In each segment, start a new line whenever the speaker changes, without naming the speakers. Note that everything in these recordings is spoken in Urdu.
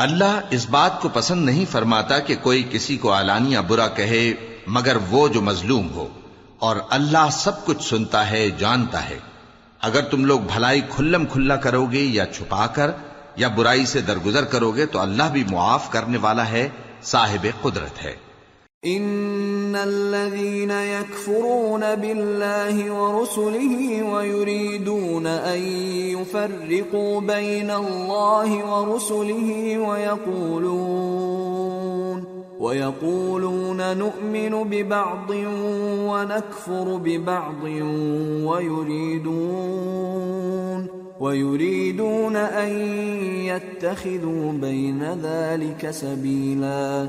اللہ اس بات کو پسند نہیں فرماتا کہ کوئی کسی کو اعلان یا برا کہے مگر وہ جو مظلوم ہو اور اللہ سب کچھ سنتا ہے جانتا ہے اگر تم لوگ بھلائی کھلم کھلا کرو گے یا چھپا کر یا برائی سے درگزر کرو گے تو اللہ بھی معاف کرنے والا ہے صاحب قدرت ہے
ان ان الذين يكفرون بالله ورسله ويريدون ان يفرقوا بين الله ورسله ويقولون ويقولون نؤمن ببعض ونكفر ببعض ويريدون ويريدون أن يتخذوا بين ذلك سبيلا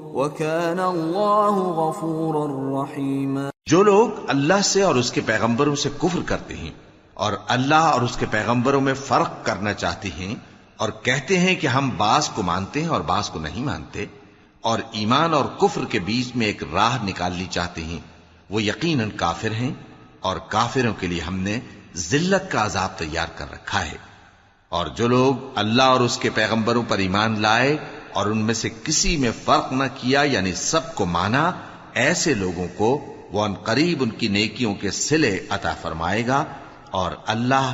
وَكَانَ اللَّهُ غَفُورًا جو لوگ اللہ سے اور اس کے پیغمبروں سے کفر کرتے ہیں اور اللہ اور اس کے پیغمبروں میں فرق کرنا چاہتے ہیں اور کہتے ہیں کہ ہم بعض کو مانتے ہیں اور بعض کو نہیں مانتے اور ایمان اور کفر کے بیچ میں ایک راہ نکالنی چاہتے ہیں وہ یقیناً کافر ہیں اور کافروں کے لیے ہم نے ذلت کا عذاب تیار کر رکھا ہے اور جو لوگ اللہ اور اس کے پیغمبروں پر ایمان لائے اور ان میں سے کسی میں فرق نہ کیا یعنی سب کو مانا ایسے لوگوں کو وہ ان قریب ان کی نیکیوں کے سلے عطا فرمائے گا اور اللہ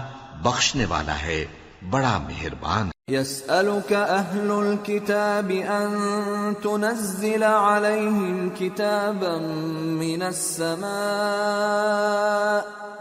بخشنے والا ہے بڑا مہربان كتابا من السماء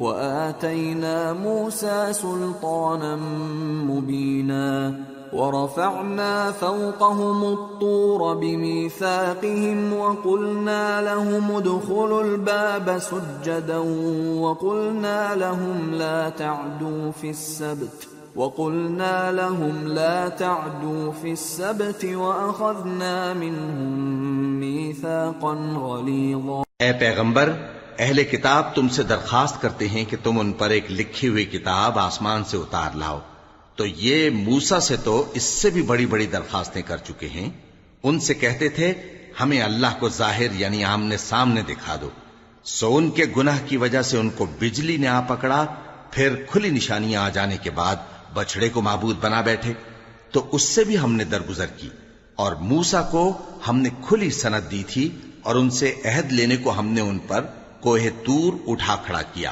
واتينا موسى سلطانا مبينا ورفعنا فوقهم الطور بميثاقهم وقلنا لهم ادخلوا الباب سجدا وقلنا لهم لا تعدوا في السبت وقلنا لهم لا تعدوا في السبت واخذنا منهم ميثاقا غليظا اے اہل کتاب تم سے درخواست کرتے ہیں کہ تم ان پر ایک لکھی ہوئی کتاب آسمان سے اتار لاؤ تو یہ موسا سے تو اس سے بھی بڑی بڑی درخواستیں کر چکے ہیں ان سے کہتے تھے ہمیں اللہ کو ظاہر یعنی آمنے سامنے دکھا دو سو ان کے گناہ کی وجہ سے ان کو بجلی نے آ پکڑا پھر کھلی نشانیاں آ جانے کے بعد بچڑے کو معبود بنا بیٹھے تو اس سے بھی ہم نے درگزر کی اور موسا کو ہم نے کھلی سند دی تھی اور ان سے عہد لینے کو ہم نے ان پر کوہ تور اٹھا کھڑا کیا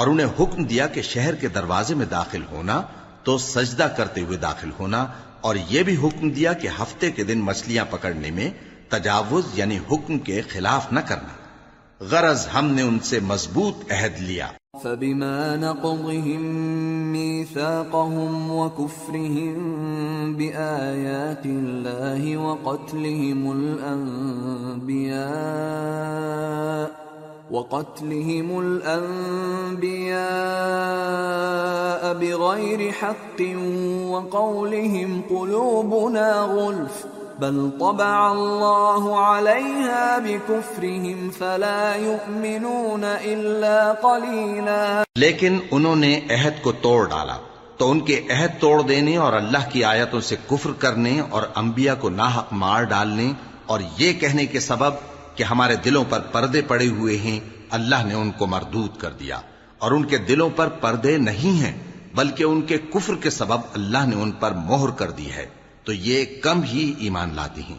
اور انہیں حکم دیا کہ شہر کے دروازے میں داخل ہونا تو سجدہ کرتے ہوئے داخل ہونا اور یہ بھی حکم دیا کہ ہفتے کے دن مچھلیاں پکڑنے میں تجاوز یعنی حکم کے خلاف نہ کرنا غرض ہم نے ان سے مضبوط عہد لیا فبما نقضهم ميثاقهم وكفرهم الله وقتلهم وقتلهم الأنبياء بغير حق وقولهم قلوبنا غلف بل طبع الله عليها بكفرهم فلا يؤمنون إلا قليلا لیکن انہوں نے عہد کو توڑ ڈالا تو ان کے عہد توڑ دینے اور اللہ کی آیتوں سے کفر کرنے اور انبیاء کو ناحق مار ڈالنے اور یہ کہنے کے سبب کہ ہمارے دلوں پر پردے پڑے ہوئے ہیں اللہ نے ان کو مردود کر دیا اور ان کے دلوں پر پردے نہیں ہیں بلکہ ان کے کفر کے سبب اللہ نے ان پر مہر کر دی ہے تو یہ کم ہی ایمان لاتی ہیں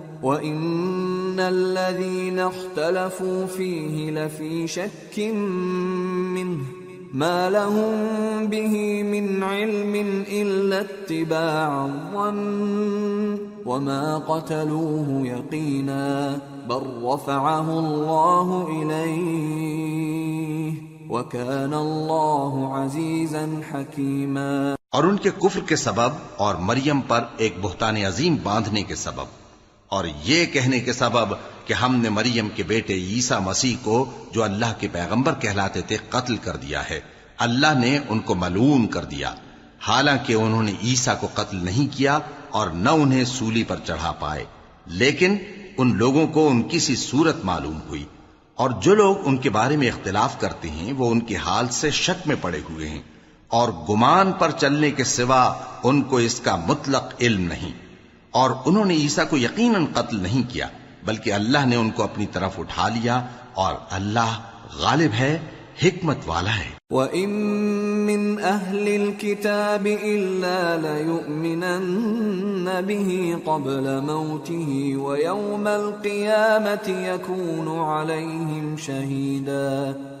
وان الذين اختلفوا فيه لفي شك منه ما لهم به من علم الا اتباع الظن وما قتلوه يقينا بل رفعه الله اليه وكان الله عزيزا حكيما ان کے کفر کے سبب اور مریم پر ایک بہتان عظیم باندھنے کے سبب اور یہ کہنے کے سبب کہ ہم نے مریم کے بیٹے عیسا مسیح کو جو اللہ کے پیغمبر کہلاتے تھے قتل کر دیا ہے اللہ نے ان کو ملوم کر دیا حالانکہ انہوں نے عیسا کو قتل نہیں کیا اور نہ انہیں سولی پر چڑھا پائے لیکن ان لوگوں کو ان کی سی صورت معلوم ہوئی اور جو لوگ ان کے بارے میں اختلاف کرتے ہیں وہ ان کے حال سے شک میں پڑے ہوئے ہیں اور گمان پر چلنے کے سوا ان کو اس کا مطلق علم نہیں اور انہوں نے عیسیٰ کو یقیناً قتل نہیں کیا بلکہ اللہ نے ان کو اپنی طرف اٹھا لیا اور اللہ غالب ہے حکمت والا ہے وَإِن مِّن أَهْلِ الْكِتَابِ إِلَّا لَيُؤْمِنَنَّ بِهِ قَبْلَ مَوْتِهِ وَيَوْمَ الْقِيَامَةِ يَكُونُ عَلَيْهِمْ شَهِيدًا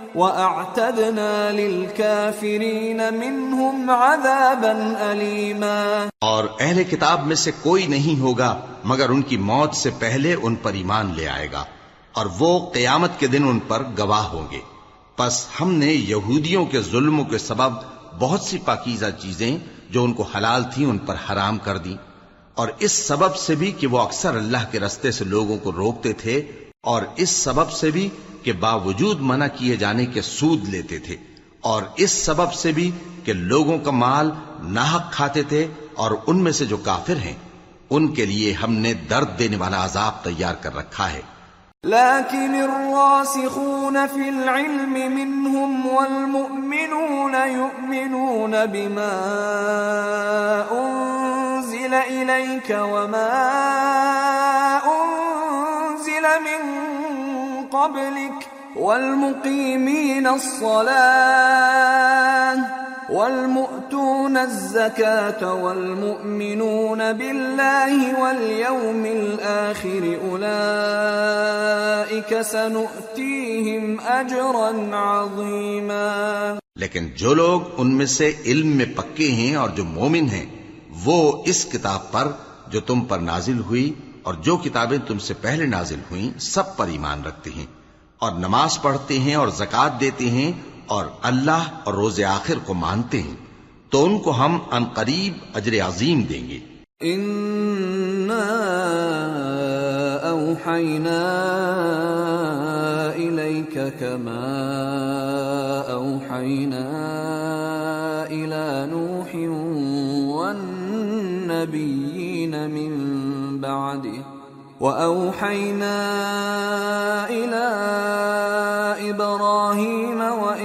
وَأَعْتَدْنَا لِلْكَافِرِينَ مِنْهُمْ عَذَابًا أَلِيمًا اور اہل کتاب میں سے کوئی نہیں ہوگا مگر ان کی موت سے پہلے ان پر ایمان لے آئے گا اور وہ قیامت کے دن ان پر گواہ ہوں گے پس ہم نے یہودیوں کے ظلموں کے سبب بہت سی پاکیزہ چیزیں جو ان کو حلال تھیں ان پر حرام کر دی اور اس سبب سے بھی کہ وہ اکثر اللہ کے رستے سے لوگوں کو روکتے تھے اور اس سبب سے بھی کہ باوجود منع کیے جانے کے سود لیتے تھے اور اس سبب سے بھی کہ لوگوں کا مال ناحق کھاتے تھے اور ان میں سے جو کافر ہیں ان کے لیے ہم نے درد دینے والا عذاب تیار کر رکھا ہے الراسخون العلم منهم والمؤمنون يؤمنون بما انزل الیک وما من قبلك والمقيمين الصلاة والمؤتون الزكاة والمؤمنون بالله واليوم الآخر أولئك سنؤتيهم أجرا عظيما لكن جو لوگ ان میں سے علم میں پکے ہیں اور جو مومن ہیں وہ اس کتاب پر جو تم پر نازل ہوئی اور جو کتابیں تم سے پہلے نازل ہوئیں سب پر ایمان رکھتے ہیں اور نماز پڑھتے ہیں اور زکات دیتے ہیں اور اللہ اور روز آخر کو مانتے ہیں تو ان کو ہم ان قریب اجر عظیم دیں گے بعده وأوحينا إلى إبراهيم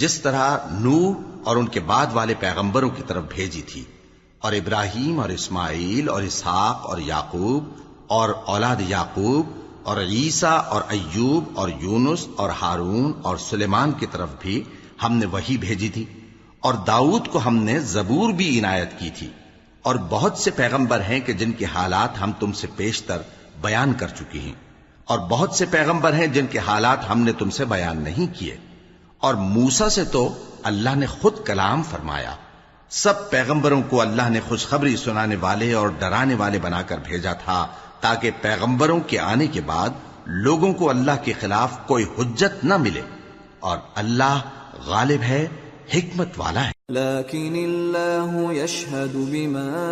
جس طرح نو اور ان کے بعد والے پیغمبروں کی طرف بھیجی تھی اور ابراہیم اور اسماعیل اور اسحاق اور یعقوب اور اولاد یعقوب اور عیسیٰ اور ایوب اور یونس اور ہارون اور سلیمان کی طرف بھی ہم نے وہی بھیجی تھی اور داود کو ہم نے زبور بھی عنایت کی تھی اور بہت سے پیغمبر ہیں کہ جن کے حالات ہم تم سے پیشتر بیان کر چکی ہیں اور بہت سے پیغمبر ہیں جن کے حالات ہم نے تم سے بیان نہیں کیے اور موسا سے تو اللہ نے خود کلام فرمایا سب پیغمبروں کو اللہ نے خوشخبری سنانے
والے اور ڈرانے والے بنا کر بھیجا تھا تاکہ پیغمبروں کے آنے کے بعد لوگوں کو اللہ کے خلاف کوئی حجت نہ ملے اور اللہ غالب ہے حکمت والا ہے لیکن اللہ یشہد بما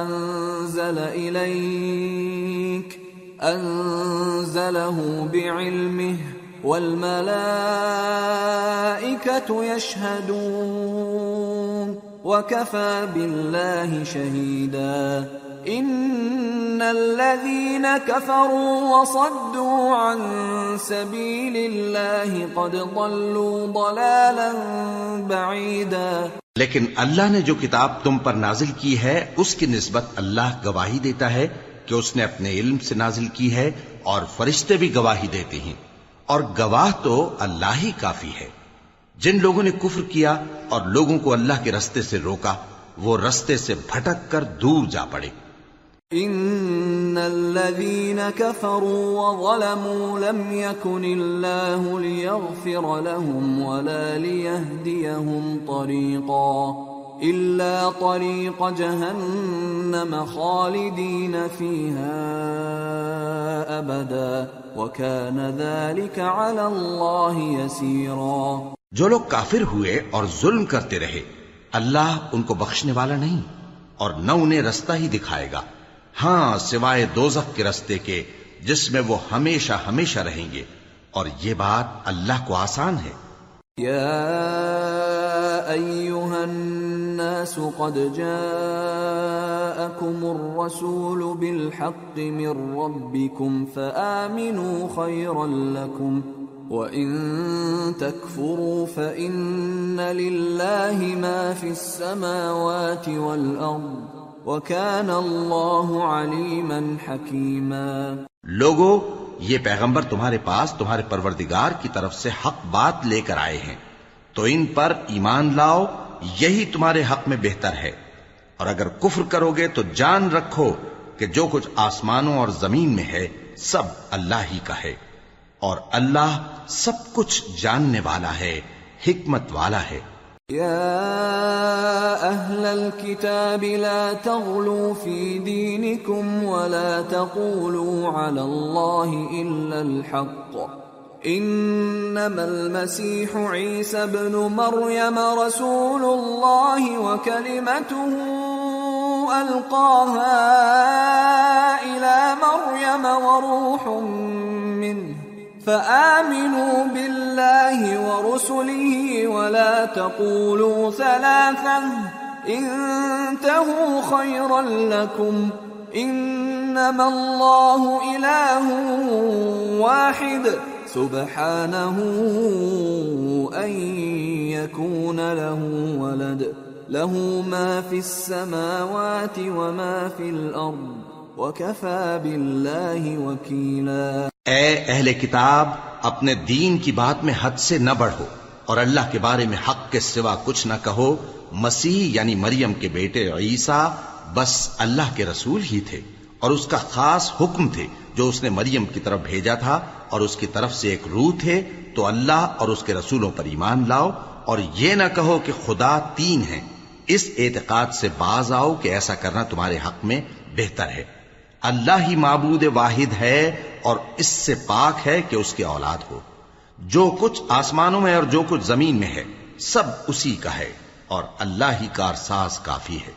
انزل الیک انزلہ بعلمہ شہدوں شہید انگی نفر لیکن اللہ نے جو کتاب تم پر نازل کی ہے اس کی نسبت اللہ گواہی دیتا ہے کہ اس نے اپنے علم سے نازل کی ہے اور فرشتے بھی گواہی دیتے ہیں اور گواہ تو اللہ ہی کافی ہے جن لوگوں نے کفر کیا اور لوگوں کو اللہ کے رستے سے روکا وہ رستے سے بھٹک کر دور جا پڑے ان الذين كفروا وظلموا لم يكن الله ليغفر لهم ولا ليهديهم طريقا اللہ جو لوگ کافر ہوئے اور ظلم کرتے رہے اللہ ان کو بخشنے والا نہیں اور نہ انہیں رستہ ہی دکھائے گا ہاں سوائے دوزخ کے رستے کے جس میں وہ ہمیشہ ہمیشہ رہیں گے اور یہ بات اللہ کو آسان ہے ايها الناس قد جاءكم الرسول بالحق من ربكم فامنوا خيرا لكم وان تكفروا فان لله ما في السماوات والارض وكان الله عليما حكيما لوگو یہ پیغمبر تمہارے پاس تمہارے پروردگار کی طرف سے حق بات لے کر آئے ہیں تو ان پر ایمان لاؤ یہی تمہارے حق میں بہتر ہے اور اگر کفر کرو گے تو جان رکھو کہ جو کچھ آسمانوں اور زمین میں ہے سب اللہ ہی کا ہے اور اللہ سب کچھ جاننے والا ہے حکمت والا ہے الكتاب لا ولا الحق انما المسيح عيسى ابن مريم رسول الله وكلمته القاها الى مريم وروح منه فامنوا بالله ورسله ولا تقولوا ثلاثا انتهوا خيرا لكم انما الله اله واحد سبحانه يكون له له ولد ما في في السماوات وما وكفى بالله وكيلا اے اہل کتاب اپنے دین کی بات میں حد سے نہ بڑھو اور اللہ کے بارے میں حق کے سوا کچھ نہ کہو مسیح یعنی مریم کے بیٹے عیسیٰ بس اللہ کے رسول ہی تھے اور اس کا خاص حکم تھے جو اس نے مریم کی طرف بھیجا تھا اور اس کی طرف سے ایک روح تھے تو اللہ اور اس کے رسولوں پر ایمان لاؤ اور یہ نہ کہو کہ خدا تین ہیں اس اعتقاد سے باز آؤ کہ ایسا کرنا تمہارے حق میں بہتر ہے اللہ ہی معبود واحد ہے اور اس سے پاک ہے کہ اس کے اولاد ہو جو کچھ آسمانوں میں اور جو کچھ زمین میں ہے سب اسی کا ہے اور اللہ ہی کارساز کافی ہے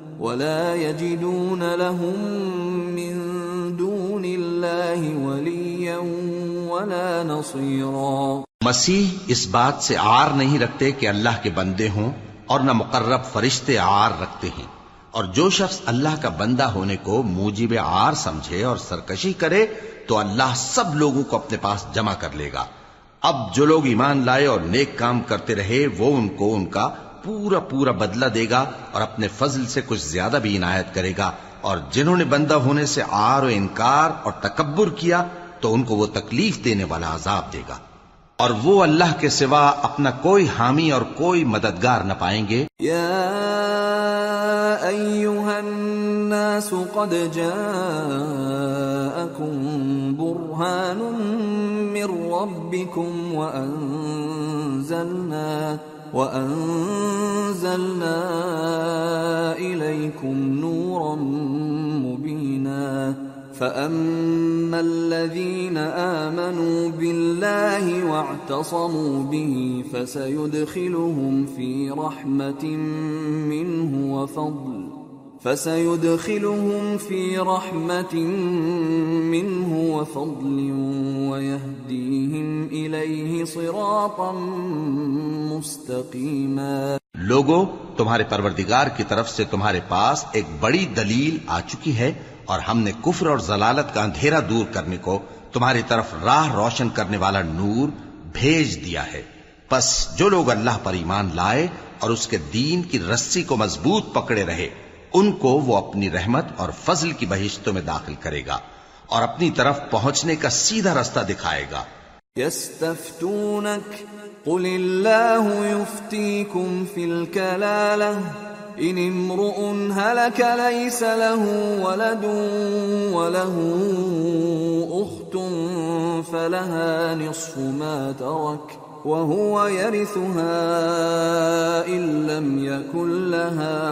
ولا يجدون لهم من دون الله وليا ولا نصيرا مسیح اس بات سے عار نہیں رکھتے کہ اللہ کے بندے ہوں اور نہ مقرب فرشتے عار رکھتے ہیں اور جو شخص اللہ کا بندہ ہونے کو موجب عار سمجھے اور سرکشی کرے تو اللہ سب لوگوں کو اپنے پاس جمع کر لے گا اب جو لوگ ایمان لائے اور نیک کام کرتے رہے وہ ان کو ان کا پورا پورا بدلہ دے گا اور اپنے فضل سے کچھ زیادہ بھی عنایت کرے گا اور جنہوں نے بندہ ہونے سے آر و انکار اور تکبر کیا تو ان کو وہ تکلیف دینے والا عذاب دے گا اور وہ اللہ کے سوا اپنا کوئی حامی اور کوئی مددگار نہ پائیں گے یا الناس قد جاءکم برہان من ربکم وأنزلنا إليكم نورا مبينا فأما الذين آمنوا بالله واعتصموا به فسيدخلهم في رحمة منه وفضل فَسَيُدْخِلُهُمْ فِي رَحْمَةٍ مِّنْهُ وَفَضْلٍ وَيَهْدِيهِمْ إِلَيْهِ صِرَاطًا مُسْتَقِيمًا لوگو تمہارے پروردگار کی طرف سے تمہارے پاس ایک بڑی دلیل آ چکی ہے اور ہم نے کفر اور زلالت کا اندھیرا دور کرنے کو تمہاری طرف راہ روشن کرنے والا نور بھیج دیا ہے پس جو لوگ اللہ پر ایمان لائے اور اس کے دین کی رسی کو مضبوط پکڑے رہے ان کو وہ اپنی رحمت اور فضل کی بہشتوں میں داخل کرے گا اور اپنی طرف پہنچنے کا سیدھا رستہ دکھائے گا يستفتونك قل يفتيكم في الكلالة امرؤ هلك ليس له ولد ولد وله فلها نصف ما ترك وهو يرثها لم يكن لها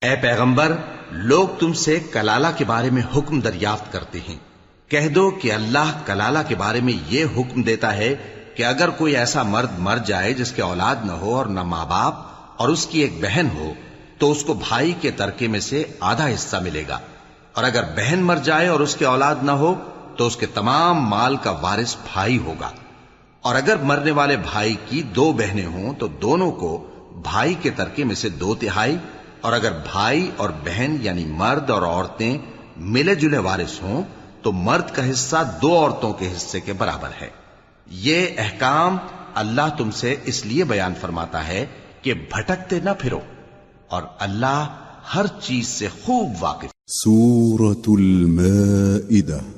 اے پیغمبر لوگ تم سے کلالہ کے بارے میں حکم دریافت کرتے ہیں کہہ دو کہ اللہ کلالہ کے بارے میں یہ حکم دیتا ہے کہ اگر کوئی ایسا مرد مر جائے جس کے اولاد نہ ہو اور نہ ماں باپ اور اس کی ایک بہن ہو تو اس کو بھائی کے ترکے میں سے آدھا حصہ ملے گا اور اگر بہن مر جائے اور اس کے اولاد نہ ہو تو اس کے تمام مال کا وارث بھائی ہوگا اور اگر مرنے والے بھائی کی دو بہنیں ہوں تو دونوں کو بھائی کے ترکے میں سے دو تہائی اور اگر بھائی اور بہن یعنی مرد اور عورتیں ملے جلے وارث ہوں تو مرد کا حصہ دو عورتوں کے حصے کے برابر ہے یہ احکام اللہ تم سے اس لیے بیان فرماتا ہے کہ بھٹکتے نہ پھرو اور اللہ ہر چیز سے خوب واقف سورة المائدة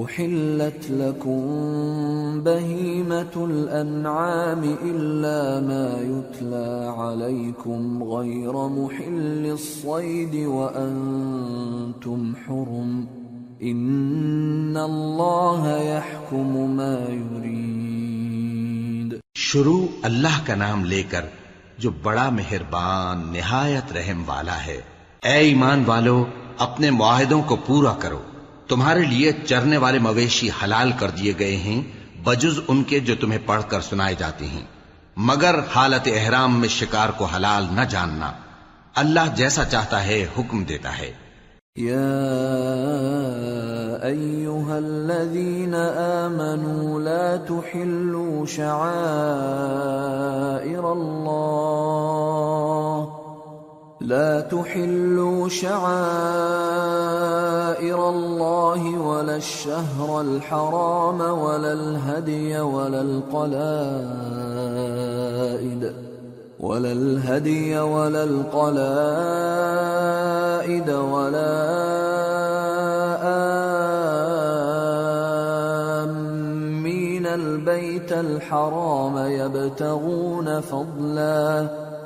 أحلت لكم بهيمة الأنعام إلا ما يتلى عليكم غير محل الصيد وأنتم حرم إن الله يحكم ما يريد شروع اللہ کا نام لے کر جو بڑا مہربان نہایت رحم والا ہے اے ایمان والو اپنے معاہدوں کو پورا کرو تمہارے لیے چرنے والے مویشی حلال کر دیے گئے ہیں بجز ان کے جو تمہیں پڑھ کر سنائے جاتے ہیں مگر حالت احرام میں شکار کو حلال نہ جاننا اللہ جیسا چاہتا ہے حکم دیتا ہے
لا شعائر لا تحلوا شعائر الله ولا الشهر الحرام ولا الهدي ولا القلائد ولا الهدي ولا القلائد ولا آمين البيت الحرام يبتغون فضلاً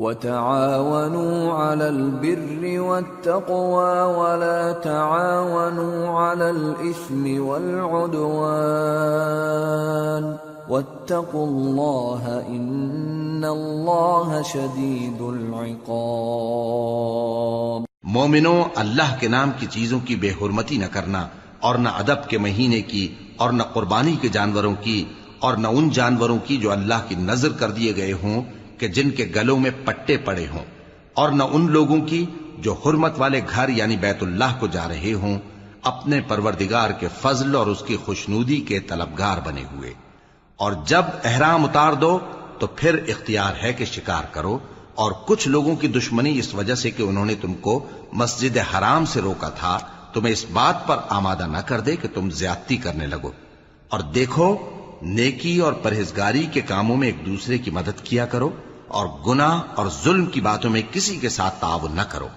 وتعاونوا على البر والتقوى ولا تعاونوا على الإثم والعدوان واتقوا الله إن الله شديد العقاب
مومنوں اللہ کے نام کی چیزوں کی بے حرمتی نہ کرنا اور نہ ادب کے مہینے کی اور نہ قربانی کے جانوروں کی اور نہ ان جانوروں کی جو اللہ کی نظر کر دیے گئے ہوں کہ جن کے گلوں میں پٹے پڑے ہوں اور نہ ان لوگوں کی جو حرمت والے گھر یعنی بیت اللہ کو جا رہے ہوں اپنے پروردگار کے فضل اور اس کی خوشنودی کے طلبگار بنے ہوئے اور جب احرام اتار دو تو پھر اختیار ہے کہ شکار کرو اور کچھ لوگوں کی دشمنی اس وجہ سے کہ انہوں نے تم کو مسجد حرام سے روکا تھا تمہیں اس بات پر آمادہ نہ کر دے کہ تم زیادتی کرنے لگو اور دیکھو نیکی اور پرہیزگاری کے کاموں میں ایک دوسرے کی مدد کیا کرو اور گناہ اور ظلم کی باتوں میں کسی کے ساتھ تعاون نہ کرو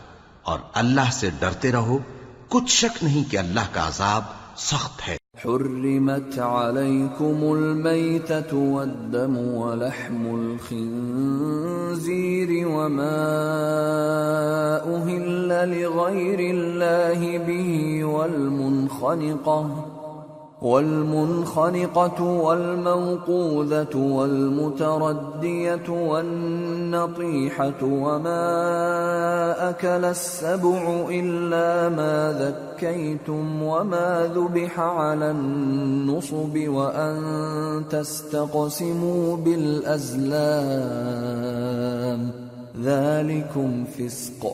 اور اللہ سے ڈرتے رہو کچھ شک نہیں کہ اللہ کا عذاب سخت ہے
حرمت عليكم الميتة والدم ولحم الخنزير وما أهل لغير الله به والمنخنقه والمنخنقة والموقوذة والمتردية والنطيحة وما أكل السبع إلا ما ذكيتم وما ذبح على النصب وأن تستقسموا بالأزلام ذلكم فسق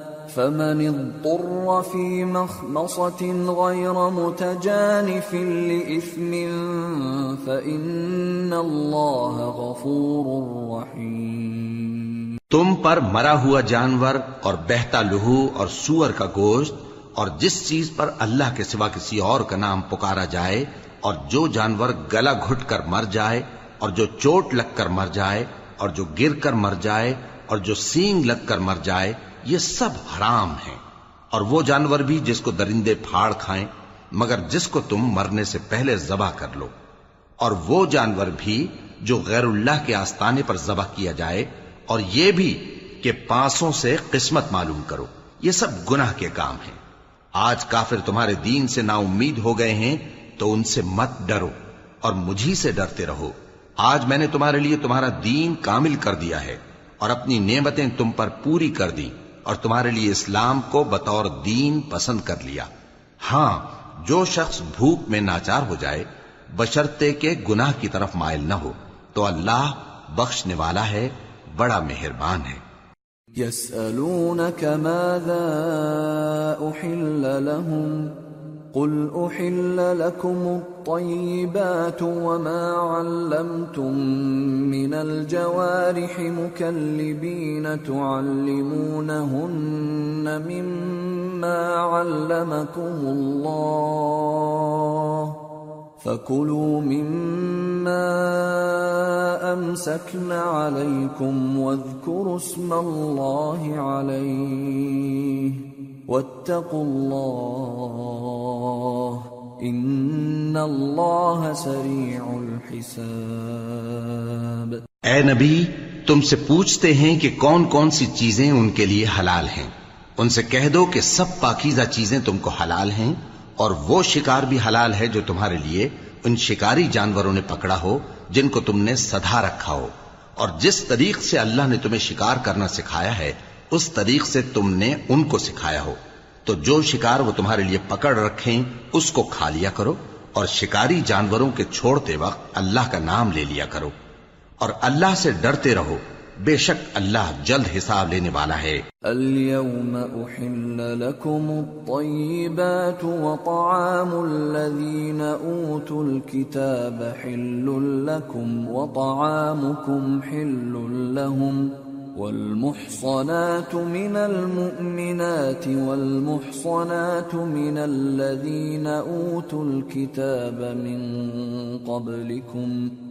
فمن اضطر في مخمصة غير متجانف لإثم فإن الله غفور
تم پر مرا ہوا جانور اور بہتا لہو اور سور کا گوشت اور جس چیز پر اللہ کے سوا کسی اور کا نام پکارا جائے اور جو جانور گلا گھٹ کر مر جائے اور جو چوٹ لگ کر مر جائے اور جو گر کر مر جائے اور جو سینگ لگ کر مر جائے یہ سب حرام ہیں اور وہ جانور بھی جس کو درندے پھاڑ کھائیں مگر جس کو تم مرنے سے پہلے ذبح کر لو اور وہ جانور بھی جو غیر اللہ کے آستانے پر ذبح کیا جائے اور یہ بھی کہ پانسوں سے قسمت معلوم کرو یہ سب گناہ کے کام ہیں آج کافر تمہارے دین سے نا امید ہو گئے ہیں تو ان سے مت ڈرو اور مجھی سے ڈرتے رہو آج میں نے تمہارے لیے تمہارا دین کامل کر دیا ہے اور اپنی نعمتیں تم پر پوری کر دیں اور تمہارے لیے اسلام کو بطور دین پسند کر لیا ہاں جو شخص بھوک میں ناچار ہو جائے بشرتے کے گناہ کی طرف مائل نہ ہو تو اللہ بخشنے والا ہے بڑا مہربان ہے
ماذا قل احل لكم الطيبات وما علمتم من الجوارح مكلبين تعلمونهن مما علمكم الله فَكُلُوا مِمَّا أَمْسَكْنَ عَلَيْكُمْ وَاذْكُرُوا اسْمَ اللَّهِ عَلَيْهِ وَاتَّقُوا اللَّهِ إِنَّ اللَّهَ سَرِيعُ الْحِسَابِ
اے نبی تم سے پوچھتے ہیں کہ کون کون سی چیزیں ان کے لیے حلال ہیں ان سے کہہ دو کہ سب پاکیزہ چیزیں تم کو حلال ہیں اور وہ شکار بھی حلال ہے جو تمہارے لیے ان شکاری جانوروں نے پکڑا ہو جن کو تم نے سدھا رکھا ہو اور جس طریق سے اللہ نے تمہیں شکار کرنا سکھایا ہے اس طریق سے تم نے ان کو سکھایا ہو تو جو شکار وہ تمہارے لیے پکڑ رکھیں اس کو کھا لیا کرو اور شکاری جانوروں کے چھوڑتے وقت اللہ کا نام لے لیا کرو اور اللہ سے ڈرتے رہو شک اللہ جلد حساب لینے والا ہے
اليوم أحل لكم الطيبات وطعام الذين أوتوا الكتاب حل لكم وطعامكم حل لهم والمحصنات من المؤمنات والمحصنات من الذين أوتوا الكتاب من قبلكم ۖ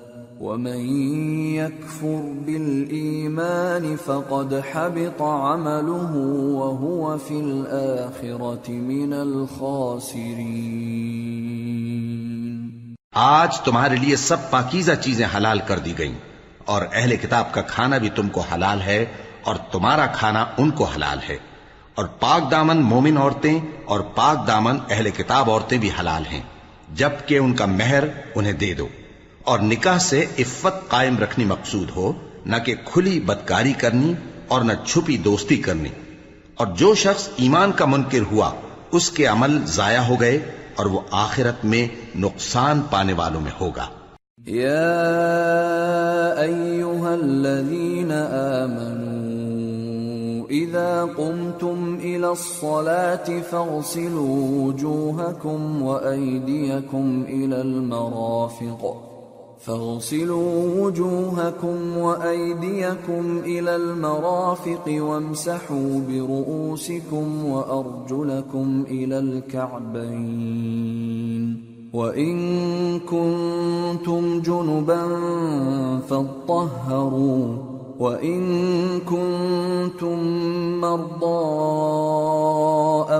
ومن فقد حبط عمله وهو في من
آج تمہارے لیے سب پاکیزہ چیزیں حلال کر دی گئیں اور اہل کتاب کا کھانا بھی تم کو حلال ہے اور تمہارا کھانا ان کو حلال ہے اور پاک دامن مومن عورتیں اور پاک دامن اہل کتاب عورتیں بھی حلال ہیں جبکہ ان کا مہر انہیں دے دو اور نکاح سے عفت قائم رکھنی مقصود ہو نہ کہ کھلی بدکاری کرنی اور نہ چھپی دوستی کرنی اور جو شخص ایمان کا منکر ہوا اس کے عمل ضائع ہو گئے اور وہ آخرت میں نقصان پانے والوں میں ہوگا
یا ایوہا الذین آمنوا اذا قمتم الى الصلاة فاغسلوا وجوہکم و ایدیکم الى المرافق المرافق فاغسلوا وجوهكم وايديكم الى المرافق وامسحوا برؤوسكم وارجلكم الى الكعبين وان كنتم جنبا فاطهروا وان كنتم مرضى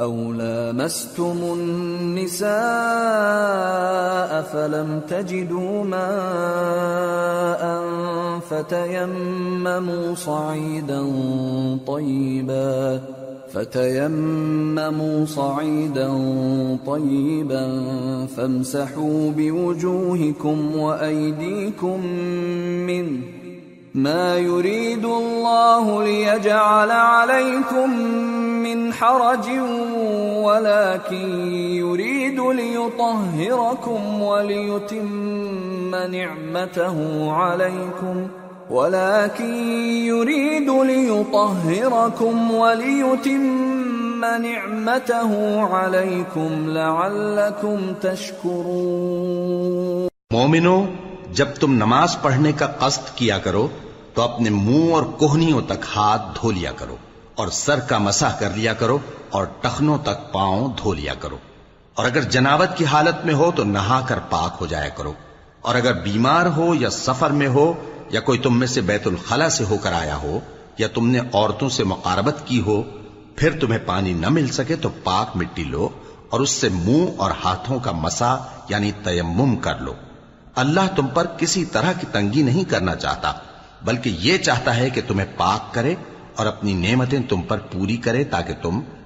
أو لامستم النساء فلم تجدوا ماء فتيمموا صعيدا طيبا فتيمموا صعيدا طيبا فامسحوا بوجوهكم وأيديكم منه ما يريد الله ليجعل عليكم من حرج ولكن يريد ليطهركم وليتم نعمته عليكم ولكن يريد ليطهركم وليتم نعمته عليكم لعلكم تشكرون مؤمنون
جب تم نماز پڑھنے کا قصد کیا کرو تو اپنے منہ اور کوہنیوں تک ہاتھ دھو لیا کرو اور سر کا مسح کر لیا کرو اور ٹخنوں تک پاؤں دھو لیا کرو اور اگر جناوت کی حالت میں ہو تو نہا کر پاک ہو جایا کرو اور اگر بیمار ہو یا سفر میں ہو یا کوئی تم میں سے بیت الخلا سے ہو کر آیا ہو یا تم نے عورتوں سے مقاربت کی ہو پھر تمہیں پانی نہ مل سکے تو پاک مٹی لو اور اس سے منہ اور ہاتھوں کا مسا یعنی تیمم کر لو اللہ تم پر کسی طرح کی تنگی نہیں کرنا چاہتا بلکہ یہ چاہتا ہے کہ تمہیں پاک کرے اور اپنی نعمتیں تم پر پوری کرے تاکہ تم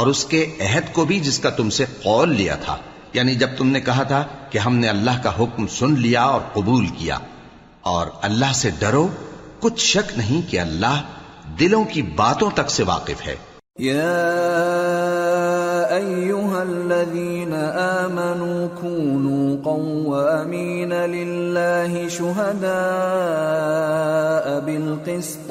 اور اس کے عہد کو بھی جس کا تم سے قول لیا تھا یعنی جب تم نے کہا تھا کہ ہم نے اللہ کا حکم سن لیا اور قبول کیا اور اللہ سے ڈرو کچھ شک نہیں کہ اللہ دلوں کی باتوں تک سے واقف ہے
بالقسط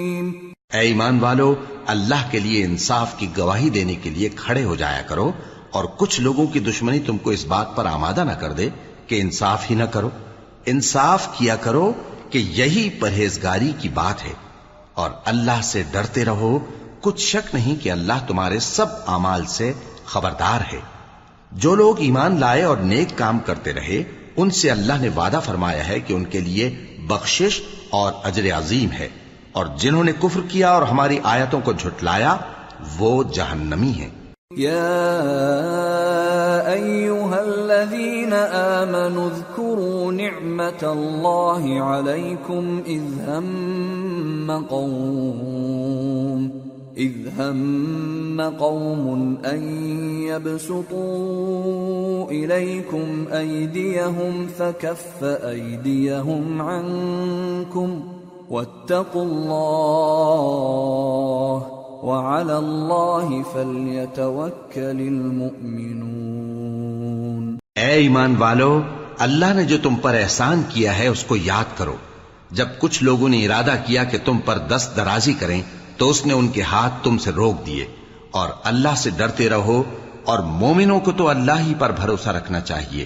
اے ایمان والو اللہ کے لیے انصاف کی گواہی دینے کے لیے کھڑے ہو جایا کرو اور کچھ لوگوں کی دشمنی تم کو اس بات پر آمادہ نہ کر دے کہ انصاف ہی نہ کرو انصاف کیا کرو کہ یہی پرہیزگاری کی بات ہے اور اللہ سے ڈرتے رہو کچھ شک نہیں کہ اللہ تمہارے سب اعمال سے خبردار ہے جو لوگ ایمان لائے اور نیک کام کرتے رہے ان سے اللہ نے وعدہ فرمایا ہے کہ ان کے لیے بخشش اور اجر عظیم ہے جنہوں نے کفر کیا اور ہماری آیتوں کو جھٹلایا وہ جہنمی ہیں
يا أيها الذين آمنوا اذكروا نعمة الله عليكم إذ هم قوم إذ هم قوم أن يبسطوا إليكم أيديهم فكف أيديهم عنكم ۖ واتقوا الله الله وعلى فليتوكل المؤمنون
اے ایمان والو اللہ نے جو تم پر احسان کیا ہے اس کو یاد کرو جب کچھ لوگوں نے ارادہ کیا کہ تم پر دست درازی کریں تو اس نے ان کے ہاتھ تم سے روک دیے اور اللہ سے ڈرتے رہو اور مومنوں کو تو اللہ ہی پر بھروسہ رکھنا چاہیے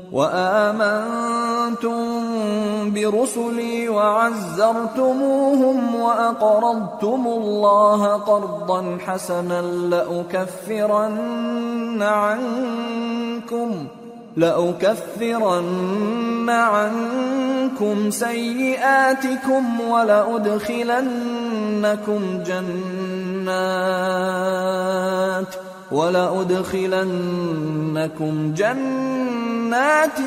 وآمنتم برسلي وعزرتموهم وأقرضتم الله قرضا حسنا لأكفرن عنكم لأكفرن عنكم سيئاتكم ولأدخلنكم جنات ۖ وَلَأُدْخِلَنَّكُمْ جَنَّاتٍ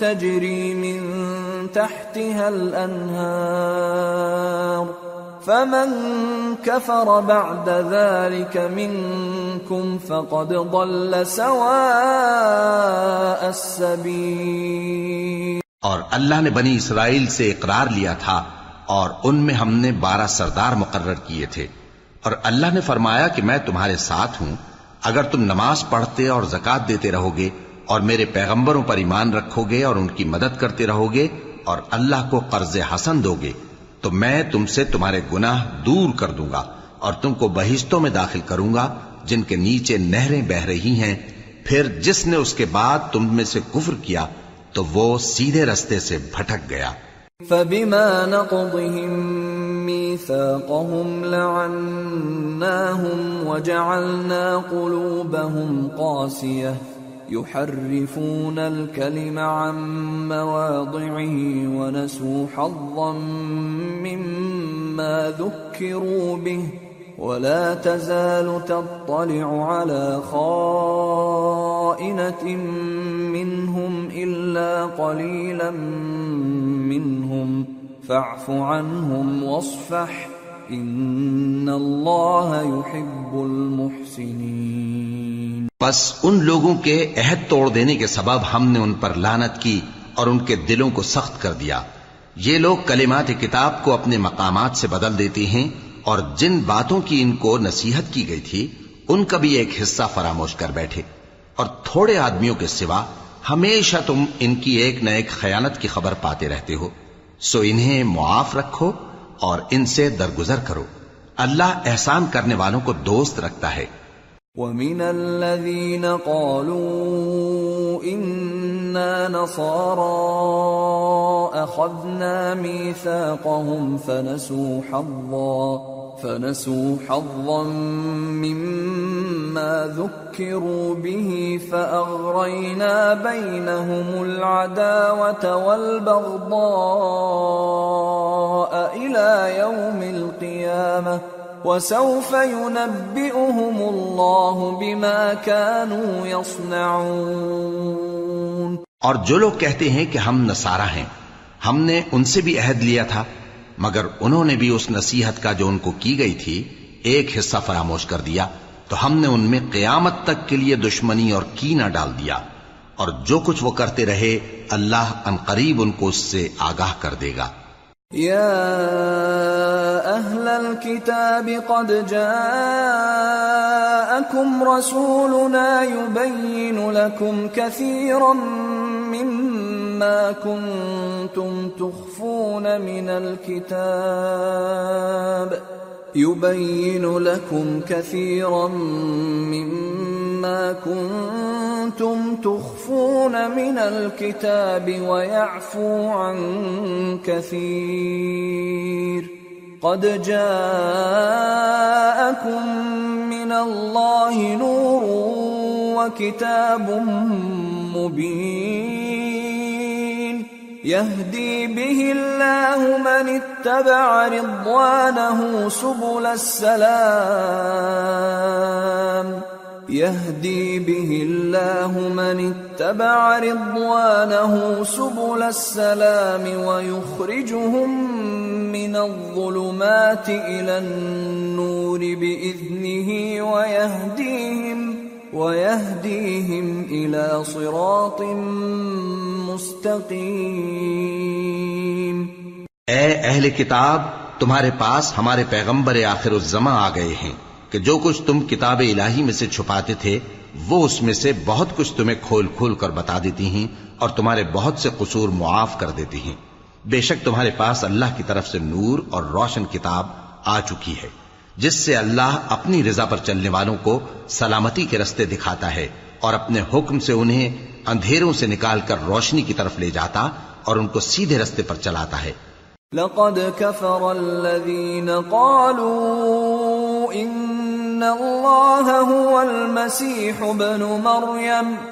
تَجْرِي مِن تَحْتِهَا فَمَنْ كَفَرَ بَعْدَ ذَلِكَ مِنْكُمْ فَقَدْ ضَلَّ سَوَاءَ السَّبِيلِ
اور اللہ نے بنی اسرائیل سے اقرار لیا تھا اور ان میں ہم نے بارہ سردار مقرر کیے تھے اور اللہ نے فرمایا کہ میں تمہارے ساتھ ہوں اگر تم نماز پڑھتے اور زکات دیتے رہو گے اور میرے پیغمبروں پر ایمان رکھو گے اور ان کی مدد کرتے رہو گے اور اللہ کو قرض حسن دو گے تو میں تم سے تمہارے گناہ دور کر دوں گا اور تم کو بہشتوں میں داخل کروں گا جن کے نیچے نہریں بہ رہی ہیں پھر جس نے اس کے بعد تم میں سے کفر کیا تو وہ سیدھے رستے سے بھٹک گیا
ميثاقهم لعناهم وجعلنا قلوبهم قاسيه يحرفون الكلم عن مواضعه ونسوا حظا مما ذكروا به ولا تزال تطلع على خائنة منهم إلا قليلا منهم ۖ فاعف عنهم
بس ان لوگوں کے عہد توڑ دینے کے سبب ہم نے ان پر لانت کی اور ان کے دلوں کو سخت کر دیا یہ لوگ کلمات کتاب کو اپنے مقامات سے بدل دیتے ہیں اور جن باتوں کی ان کو نصیحت کی گئی تھی ان کا بھی ایک حصہ فراموش کر بیٹھے اور تھوڑے آدمیوں کے سوا ہمیشہ تم ان کی ایک نہ ایک خیانت کی خبر پاتے رہتے ہو سو انہیں معاف رکھو اور ان سے درگزر کرو اللہ احسان کرنے والوں کو دوست رکھتا ہے
وَمِنَ الَّذِينَ قَالُوا إِنَّا نَصَارَا أَخَذْنَا مِيثَاقَهُمْ فَنَسُوا حَظَّا فنسوا حظا مما ذكروا به فاغرينا بينهم العداوه والبغضاء الى يوم القيامه وسوف ينبئهم الله بما كانوا يصنعون
لوگ کہتے ہیں کہ ہم نصارہ ہیں ہم نے ان سے بھی عہد لیا تھا مگر انہوں نے بھی اس نصیحت کا جو ان کو کی گئی تھی ایک حصہ فراموش کر دیا تو ہم نے ان میں قیامت تک کے لیے دشمنی اور کینا ڈال دیا اور جو کچھ وہ کرتے رہے اللہ ان قریب ان کو اس سے آگاہ کر دے گا
أهل الكتاب قد جاءكم رسولنا يبين لكم كثيرا مما كنتم تخفون من الكتاب يبين لكم كثيرا مما كنتم تخفون من الكتاب ويعفو عن كثير قد جاءكم من الله نور وكتاب مبين يهدي به الله من اتبع رضوانه سبل السلام يهدي به الله من اتبع رضوانه سبل السلام ويخرجهم من الظلمات الى النور باذنه ويهديهم ويهديهم الى صراط مستقيم
اي اهل الكتاب تمہارے پاس ہمارے پیغمبر آخر الزمان آ گئے ہیں کہ جو کچھ تم کتاب الہی میں سے چھپاتے تھے وہ اس میں سے بہت کچھ تمہیں کھول کھول کر بتا دیتی ہیں اور تمہارے بہت سے قصور معاف کر دیتی ہیں بے شک تمہارے پاس اللہ کی طرف سے نور اور روشن کتاب آ چکی ہے جس سے اللہ اپنی رضا پر چلنے والوں کو سلامتی کے رستے دکھاتا ہے اور اپنے حکم سے انہیں اندھیروں سے نکال کر روشنی کی طرف لے جاتا اور ان کو سیدھے رستے پر
چلاتا ہے لقد كفر الذين قالوا الله هو المسيح ابن مريم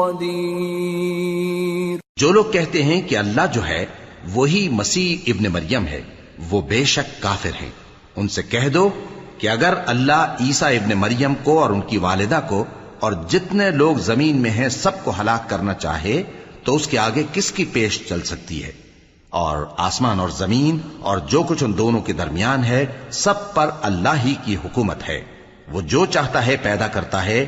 قدیر جو لوگ کہتے ہیں کہ اللہ جو ہے وہی مسیح ابن مریم ہے وہ بے شک کافر ہیں ان سے کہہ دو کہ اگر اللہ عیسیٰ ابن مریم کو اور ان کی والدہ کو اور جتنے لوگ زمین میں ہیں سب کو ہلاک کرنا چاہے تو اس کے آگے کس کی پیش چل سکتی ہے اور آسمان اور زمین اور جو کچھ ان دونوں کے درمیان ہے سب پر اللہ ہی کی حکومت ہے وہ جو چاہتا ہے پیدا کرتا ہے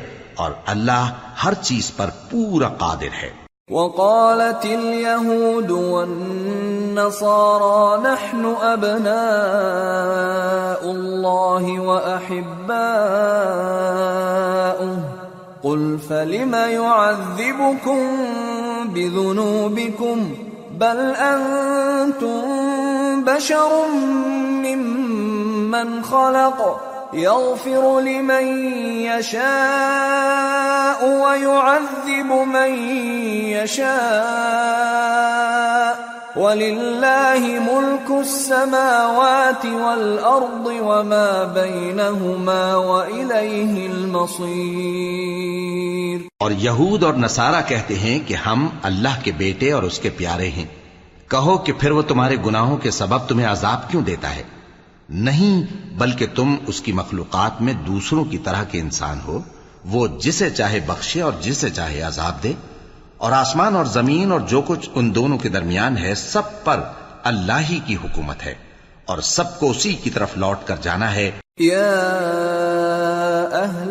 اور اللہ ہر چیز پر پورا قادر
ہے وقالت اليهود والنصارى نحن ابناء الله واحباؤه قل فلم يعذبكم بذنوبكم بل انتم بشر ممن خلق يغفر لمن يشاء ويعذب من يشاء ولله ملك السماوات والأرض وما بينهما وإليه المصير اور یہود اور نصارہ کہتے ہیں کہ ہم اللہ کے بیٹے اور
اس کے پیارے ہیں
کہو کہ پھر وہ تمہارے گناہوں کے سبب تمہیں عذاب کیوں
دیتا ہے نہیں بلکہ تم اس کی مخلوقات میں دوسروں کی طرح کے انسان ہو وہ جسے چاہے بخشے اور جسے چاہے عذاب دے اور آسمان اور زمین اور جو کچھ ان دونوں کے درمیان ہے سب پر اللہ ہی کی حکومت ہے اور سب کو اسی کی طرف لوٹ کر جانا ہے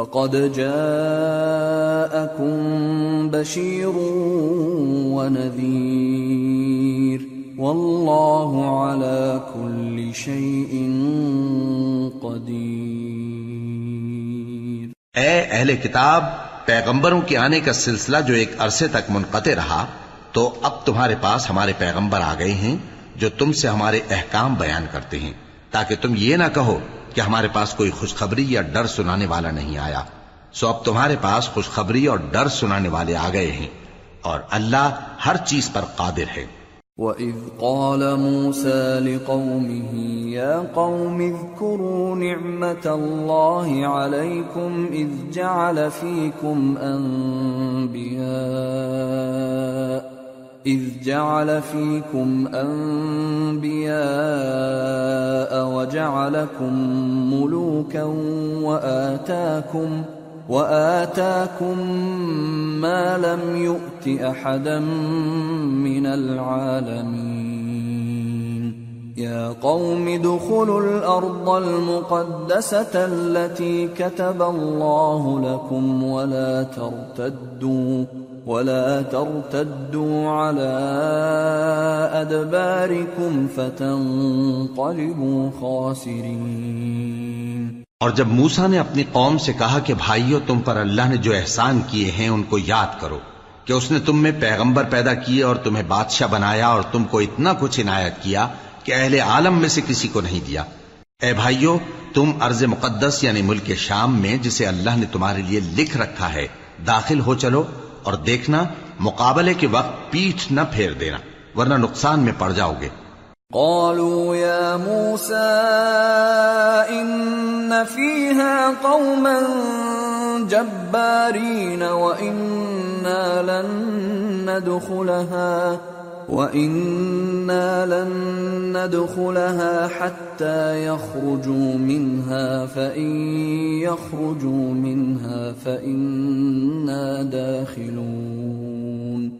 فقد جاءكم بشير ونذير والله على كل شيء قدير اے
اہل کتاب پیغمبروں کے آنے کا سلسلہ جو ایک عرصے تک منقطع رہا تو اب تمہارے پاس ہمارے پیغمبر آ گئے ہیں جو تم سے ہمارے احکام بیان کرتے ہیں تاکہ تم یہ نہ کہو کہ ہمارے پاس کوئی خوشخبری یا ڈر سنانے والا نہیں آیا سو اب تمہارے پاس خوشخبری اور ڈر سنانے والے آ گئے ہیں اور اللہ ہر چیز پر قادر ہے
وَإِذْ قَالَ مُوسَى لِقَوْمِهِ يَا قَوْمِ اذْكُرُوا نِعْمَةَ اللَّهِ عَلَيْكُمْ إِذْ جَعَلَ فِيكُمْ أَنْبِيَاءَ إذ جعل فيكم أنبياء وجعلكم ملوكا وآتاكم وآتاكم ما لم يؤت أحدا من العالمين يا قوم ادخلوا الأرض المقدسة التي كتب الله لكم ولا ترتدوا ولا ترتدوا على فتنقلبوا خاسرين
اور جب موسا نے اپنی قوم سے کہا کہ بھائیو تم پر اللہ نے جو احسان کیے ہیں ان کو یاد کرو کہ اس نے تم میں پیغمبر پیدا کیے اور تمہیں بادشاہ بنایا اور تم کو اتنا کچھ عنایت کیا کہ اہل عالم میں سے کسی کو نہیں دیا اے بھائیو تم ارض مقدس یعنی ملک شام میں جسے اللہ نے تمہارے لیے لکھ رکھا ہے داخل ہو چلو اور دیکھنا مقابلے کے وقت پیٹھ نہ پھیر دینا ورنہ نقصان میں پڑ جاؤ گے إن فيها قوما
ان وإنا لن ندخلها وانا لن ندخلها حتى يخرجوا منها فان يخرجوا منها فانا داخلون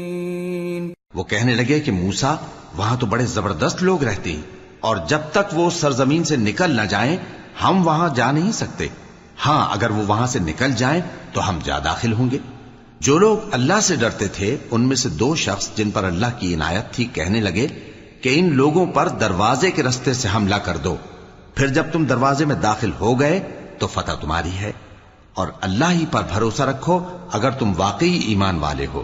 وہ کہنے لگے کہ موسا وہاں تو بڑے زبردست لوگ رہتے ہیں اور جب تک وہ سرزمین سے نکل نہ جائیں ہم وہاں جا نہیں سکتے ہاں اگر وہ وہاں سے نکل جائیں تو ہم جا داخل ہوں گے جو لوگ اللہ سے ڈرتے تھے ان میں سے دو شخص جن پر اللہ کی عنایت تھی کہنے لگے کہ ان لوگوں پر دروازے کے رستے سے حملہ کر دو پھر جب تم دروازے میں داخل ہو گئے تو فتح تمہاری ہے اور اللہ ہی پر بھروسہ رکھو اگر تم واقعی ایمان والے ہو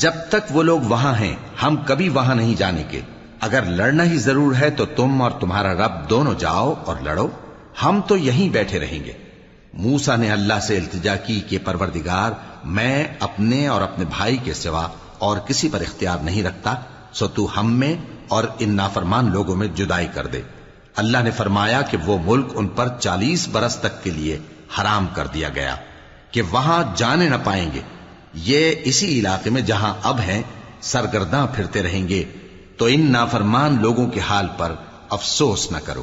جب تک وہ لوگ وہاں ہیں ہم کبھی وہاں نہیں جانے کے اگر لڑنا ہی ضرور ہے تو تم اور تمہارا رب دونوں جاؤ اور لڑو ہم تو یہیں بیٹھے رہیں گے موسا نے اللہ سے التجا کی کہ پروردگار میں اپنے اور اپنے بھائی کے سوا اور کسی پر اختیار نہیں رکھتا سو تو ہم میں اور ان نافرمان لوگوں میں جدائی کر دے اللہ نے فرمایا کہ وہ ملک ان پر چالیس برس تک کے لیے حرام کر دیا گیا کہ وہاں جانے نہ پائیں گے یہ اسی علاقے میں جہاں اب ہیں سرگرداں پھرتے رہیں گے تو ان نافرمان لوگوں کے حال پر افسوس نہ کرو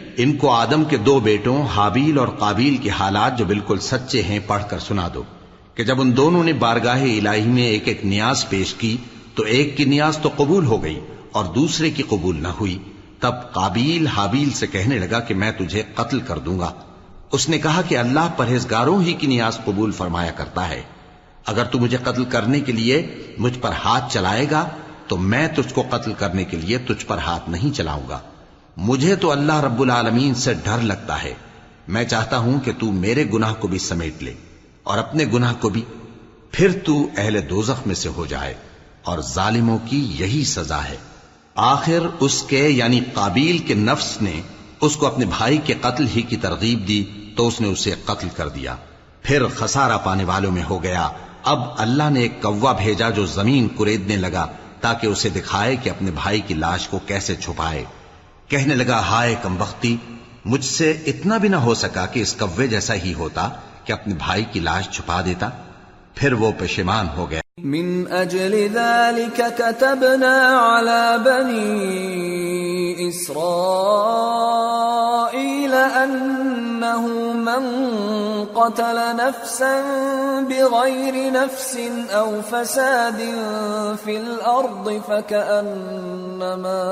ان کو آدم کے دو بیٹوں حابیل اور قابیل کے حالات جو بالکل سچے ہیں پڑھ کر سنا دو کہ جب ان دونوں نے بارگاہ الہی میں ایک ایک نیاز پیش کی تو ایک کی نیاز تو قبول ہو گئی اور دوسرے کی قبول نہ ہوئی تب قابیل حابیل سے کہنے لگا کہ میں تجھے قتل کر دوں گا اس نے کہا کہ اللہ پرہیزگاروں ہی کی نیاز قبول فرمایا کرتا ہے اگر تو مجھے قتل کرنے کے لیے مجھ پر ہاتھ چلائے گا تو میں تجھ کو قتل کرنے کے لیے تجھ پر ہاتھ نہیں چلاؤں گا مجھے تو اللہ رب العالمین سے ڈر لگتا ہے میں چاہتا ہوں کہ میرے گناہ کو بھی سمیٹ لے اور اپنے گناہ کو بھی پھر تو اہل دوزخ میں سے ہو جائے اور ظالموں کی یہی سزا ہے آخر اس کے یعنی قابیل کے نفس نے اس کو اپنے بھائی کے قتل ہی کی ترغیب دی تو اس نے اسے قتل کر دیا پھر خسارہ پانے والوں میں ہو گیا اب اللہ نے ایک کوا بھیجا جو زمین کریدنے لگا تاکہ اسے دکھائے کہ اپنے بھائی کی لاش کو کیسے چھپائے کہنے لگا ہائے کمبختی مجھ سے اتنا بھی نہ ہو سکا کہ اس کوے جیسا ہی ہوتا کہ اپنے بھائی کی لاش چھپا دیتا پھر وہ پشیمان ہو گیا
من من اجل ذلك كتبنا على بني اسرائيل انه قتل نفسا بغير نفس او فساد في الارض فكانما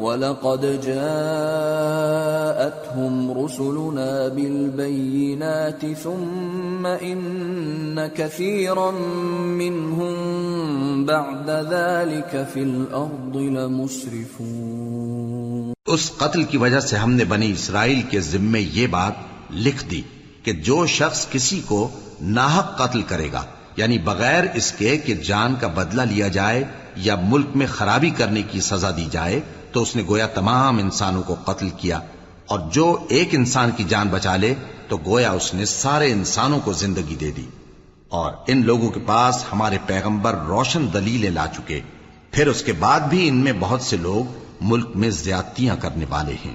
وَلَقَدْ جَاءَتْهُمْ رُسُلُنَا بِالْبَيِّنَاتِ ثُمَّ إِنَّ كَثِيرًا مِّنْهُمْ بَعْدَ ذَلِكَ فِي الْأَرْضِ لَمُسْرِفُونَ
اس قتل کی وجہ سے ہم نے بنی اسرائیل کے ذمہ یہ بات لکھ دی کہ جو شخص کسی کو ناحق قتل کرے گا یعنی بغیر اس کے کہ جان کا بدلہ لیا جائے یا ملک میں خرابی کرنے کی سزا دی جائے تو اس نے گویا تمام انسانوں کو قتل کیا اور جو ایک انسان کی جان بچا لے تو گویا اس نے سارے انسانوں کو زندگی دے دی اور ان لوگوں کے پاس ہمارے پیغمبر روشن دلیلیں لا چکے پھر اس کے بعد بھی ان میں بہت سے لوگ ملک میں زیادتیاں کرنے والے ہیں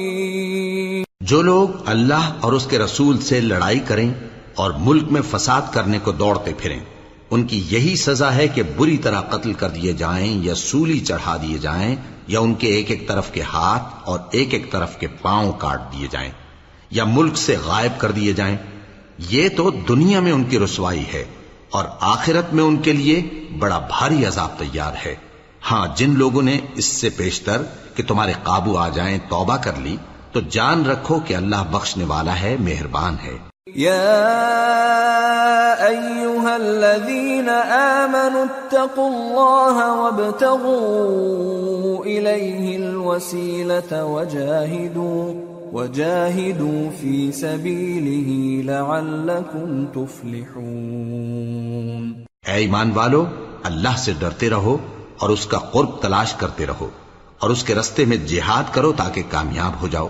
جو لوگ اللہ اور اس کے رسول سے لڑائی کریں اور ملک میں فساد کرنے کو دوڑتے پھریں ان کی یہی سزا ہے کہ بری طرح قتل کر دیے جائیں یا سولی چڑھا دیے جائیں یا ان کے ایک ایک طرف کے ہاتھ اور ایک ایک طرف کے پاؤں کاٹ دیے جائیں یا ملک سے غائب کر دیے جائیں یہ تو دنیا میں ان کی رسوائی ہے اور آخرت میں ان کے لیے بڑا بھاری عذاب تیار ہے ہاں جن لوگوں نے اس سے پیشتر کہ تمہارے قابو آ جائیں توبہ کر لی تو جان رکھو کہ اللہ بخشنے والا ہے مہربان ہے
يا أيها الذين آمنوا اتقوا الله وابتغوا إليه الوسيلة وجاهدوا وجاهدوا في سبيله لعلكم تفلحون
اے ایمان والو اللہ سے ڈرتے رہو اور اس کا قرب تلاش کرتے رہو اور اس کے رستے میں جہاد کرو تاکہ کامیاب ہو جاؤ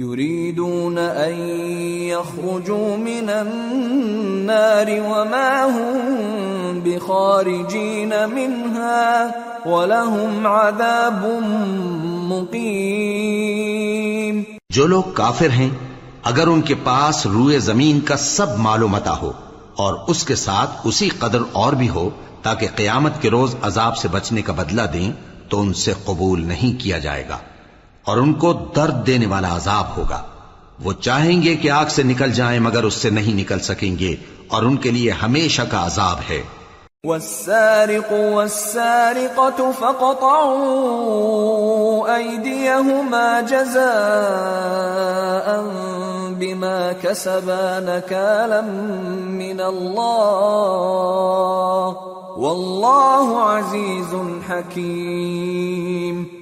يريدون أن يخرجوا من النار وما هم بخارجين منها ولهم عذاب مقيم
جو لوگ کافر ہیں اگر ان کے پاس روئے زمین کا سب معلومتا ہو اور اس کے ساتھ اسی قدر اور بھی ہو تاکہ قیامت کے روز عذاب سے بچنے کا بدلہ دیں تو ان سے قبول نہیں کیا جائے گا اور ان کو درد دینے والا عذاب ہوگا وہ چاہیں گے کہ آگ سے نکل جائیں مگر اس سے نہیں نکل سکیں گے اور ان کے لیے ہمیشہ کا عذاب ہے
والسارق والسارقة فقطعوا أيديهما جزاء بما كسبا نكالا من الله والله عزيز حكيم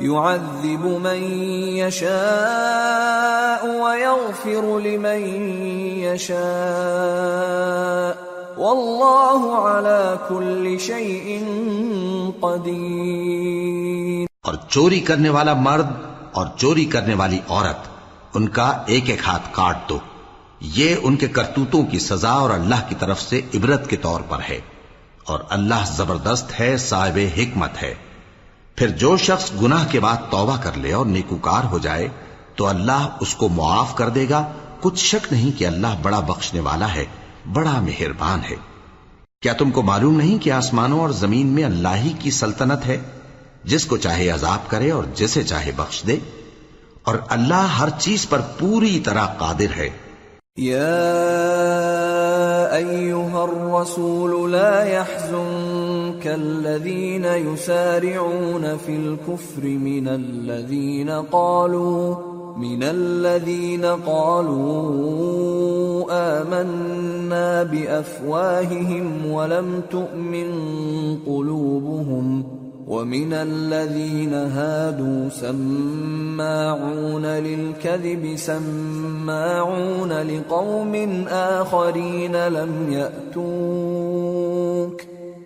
يعذب من يشاء يشاء ويغفر لمن والله على كل شيء قدير
اور چوری کرنے والا مرد اور چوری کرنے والی عورت ان کا ایک ایک ہاتھ کاٹ دو یہ ان کے کرتوتوں کی سزا اور اللہ کی طرف سے عبرت کے طور پر ہے اور اللہ زبردست ہے صاحب حکمت ہے پھر جو شخص گناہ کے بعد توبہ کر لے اور نیکوکار ہو جائے تو اللہ اس کو معاف کر دے گا کچھ شک نہیں کہ اللہ بڑا بخشنے والا ہے بڑا مہربان ہے کیا تم کو معلوم نہیں کہ آسمانوں اور زمین میں اللہ ہی کی سلطنت ہے جس کو چاہے عذاب کرے اور جسے چاہے بخش دے اور اللہ ہر چیز پر پوری طرح قادر ہے
یا الرسول لا يحزن كالذين يسارعون في الكفر من الذين قالوا من الذين قالوا آمنا بأفواههم ولم تؤمن قلوبهم ومن الذين هادوا سماعون للكذب سماعون لقوم آخرين لم يأتوك ۖ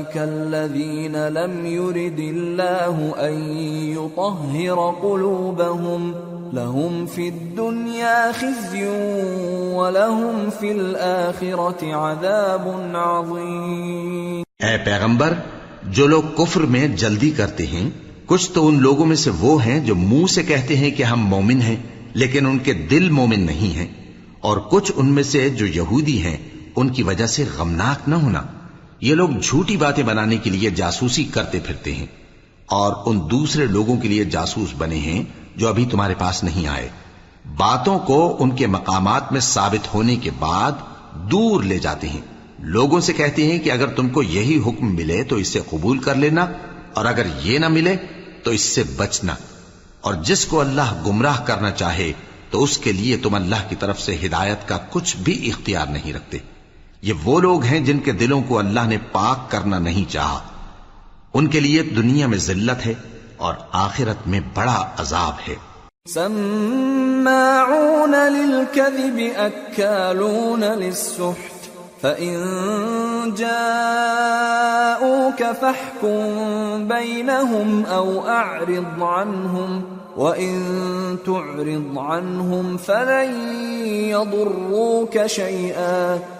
اے
پیغمبر جو لوگ کفر میں جلدی کرتے ہیں کچھ تو ان لوگوں میں سے وہ ہیں جو منہ سے کہتے ہیں کہ ہم مومن ہیں لیکن ان کے دل مومن نہیں ہیں اور کچھ ان میں سے جو یہودی ہیں ان کی وجہ سے غمناک نہ ہونا یہ لوگ جھوٹی باتیں بنانے کے لیے جاسوسی کرتے پھرتے ہیں اور ان دوسرے لوگوں کے لیے جاسوس بنے ہیں جو ابھی تمہارے پاس نہیں آئے باتوں کو ان کے مقامات میں ثابت ہونے کے بعد دور لے جاتے ہیں لوگوں سے کہتے ہیں کہ اگر تم کو یہی حکم ملے تو اسے قبول کر لینا اور اگر یہ نہ ملے تو اس سے بچنا اور جس کو اللہ گمراہ کرنا چاہے تو اس کے لیے تم اللہ کی طرف سے ہدایت کا کچھ بھی اختیار نہیں رکھتے یہ وہ لوگ ہیں جن کے دلوں کو اللہ نے پاک کرنا نہیں چاہا ان کے لیے دنیا میں ذلت ہے اور آخرت میں بڑا عذاب ہے
سماعون للكذب اکالون للسحت فرعی ابرو کیا شعت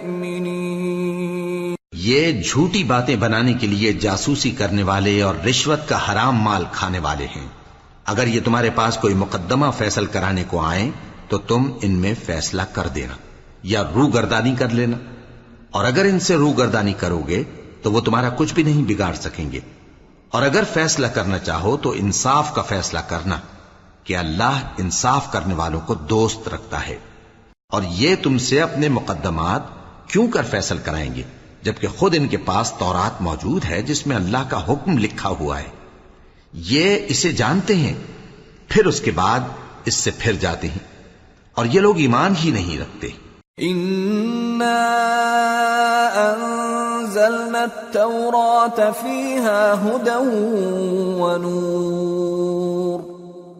یہ جھوٹی باتیں بنانے کے لیے جاسوسی کرنے والے اور رشوت کا حرام مال کھانے والے ہیں اگر یہ تمہارے پاس کوئی مقدمہ فیصل کرانے کو آئیں تو تم ان میں فیصلہ کر دینا یا رو گردانی کر لینا اور اگر ان سے رو گردانی کرو گے تو وہ تمہارا کچھ بھی نہیں بگاڑ سکیں گے اور اگر فیصلہ کرنا چاہو تو انصاف کا فیصلہ کرنا کہ اللہ انصاف کرنے والوں کو دوست رکھتا ہے اور یہ تم سے اپنے مقدمات کیوں کر فیصل کرائیں گے جبکہ خود ان کے پاس تورات موجود ہے جس میں اللہ کا حکم لکھا ہوا ہے یہ اسے جانتے ہیں پھر اس کے بعد اس سے پھر جاتے ہیں اور یہ لوگ ایمان ہی نہیں رکھتے انزلنا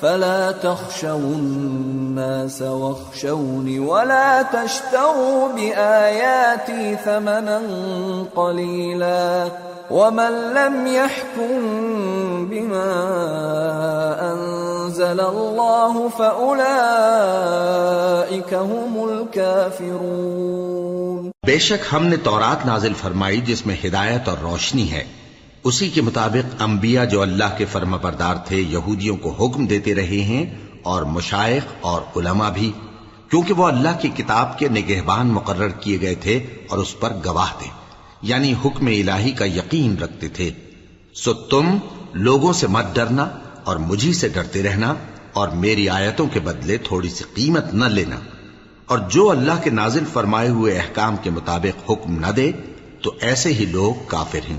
فلا تخشوا الناس واخشوني ولا تشتروا بآياتي ثمنا قليلا ومن لم يحكم بما أنزل الله فأولئك هم الكافرون
نے تورات نازل فرمائی جس میں ہدایت اور روشنی ہے اسی کے مطابق انبیاء جو اللہ کے فرما بردار تھے یہودیوں کو حکم دیتے رہے ہیں اور مشائق اور علماء بھی کیونکہ وہ اللہ کی کتاب کے نگہبان مقرر کیے گئے تھے اور اس پر گواہ تھے یعنی حکم الہی کا یقین رکھتے تھے سو تم لوگوں سے مت ڈرنا اور مجھی سے ڈرتے رہنا اور میری آیتوں کے بدلے تھوڑی سی قیمت نہ لینا اور جو اللہ کے نازل فرمائے ہوئے احکام کے مطابق حکم نہ دے تو ایسے ہی لوگ کافر ہیں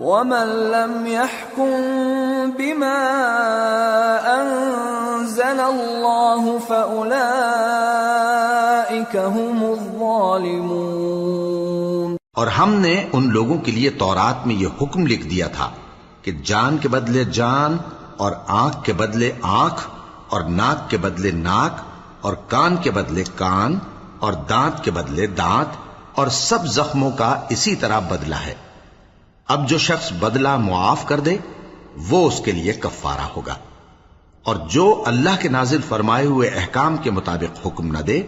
الظالمون
اور ہم نے ان لوگوں کے لیے تورات میں یہ حکم لکھ دیا تھا کہ جان کے بدلے جان اور آنکھ کے بدلے آنکھ اور ناک کے بدلے ناک اور کان کے بدلے کان اور دانت کے بدلے دانت اور سب زخموں کا اسی طرح بدلہ ہے اب جو شخص بدلہ معاف کر دے وہ اس کے لیے کفارہ ہوگا اور جو اللہ کے نازل فرمائے ہوئے احکام کے مطابق حکم نہ دے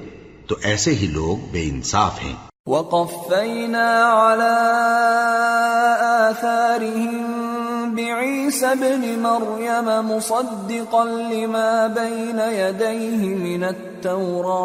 تو ایسے ہی لوگ بے انصاف ہیں
وقفینا على آثارهم بعیس بن مریم مصدقا لما بین یدیہ من التوراہ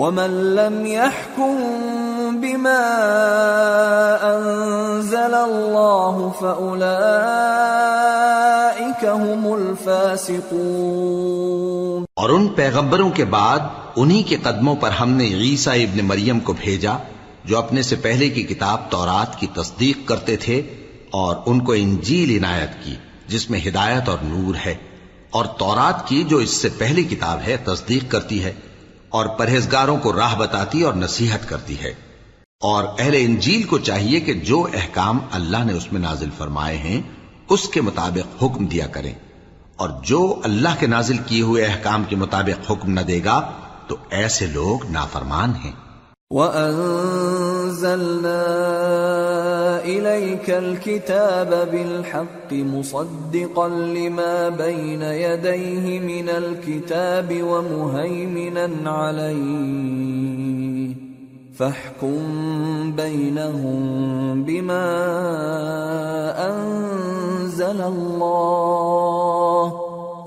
اور ان
پیغمبروں کے بعد انہی کے قدموں پر ہم نے عیسیٰ ابن مریم کو بھیجا جو اپنے سے پہلے کی کتاب تورات کی تصدیق کرتے تھے اور ان کو انجیل عنایت کی جس میں ہدایت اور نور ہے اور تورات کی جو اس سے پہلی کتاب ہے تصدیق کرتی ہے اور پرہیزگاروں کو راہ بتاتی اور نصیحت کرتی ہے اور اہل انجیل کو چاہیے کہ جو احکام اللہ نے اس میں نازل فرمائے ہیں اس کے مطابق حکم دیا کریں اور جو اللہ کے نازل کیے ہوئے احکام کے مطابق حکم نہ دے گا تو ایسے لوگ نافرمان ہیں
وانزلنا اليك الكتاب بالحق مصدقا لما بين يديه من الكتاب ومهيمنا عليه فاحكم بينهم بما انزل الله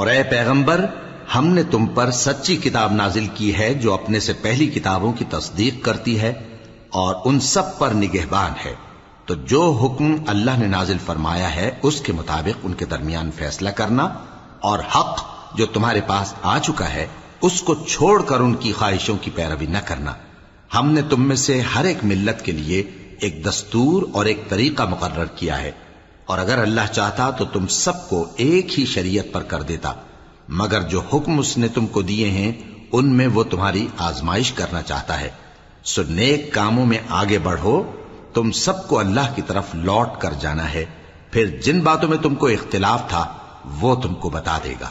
اور اے پیغمبر ہم نے تم پر سچی کتاب نازل کی ہے جو اپنے سے پہلی کتابوں کی تصدیق کرتی ہے اور ان سب پر نگہبان ہے تو جو حکم اللہ نے نازل فرمایا ہے اس کے مطابق ان کے درمیان فیصلہ کرنا اور حق جو تمہارے پاس آ چکا ہے اس کو چھوڑ کر ان کی خواہشوں کی پیروی نہ کرنا ہم نے تم میں سے ہر ایک ملت کے لیے ایک دستور اور ایک طریقہ مقرر کیا ہے اور اگر اللہ چاہتا تو تم سب کو ایک ہی شریعت پر کر دیتا مگر جو حکم اس نے تم کو دیے ہیں ان میں وہ تمہاری آزمائش کرنا چاہتا ہے سو نیک کاموں میں آگے بڑھو تم سب کو اللہ کی طرف لوٹ کر جانا ہے پھر جن باتوں میں تم کو اختلاف تھا وہ تم کو بتا دے گا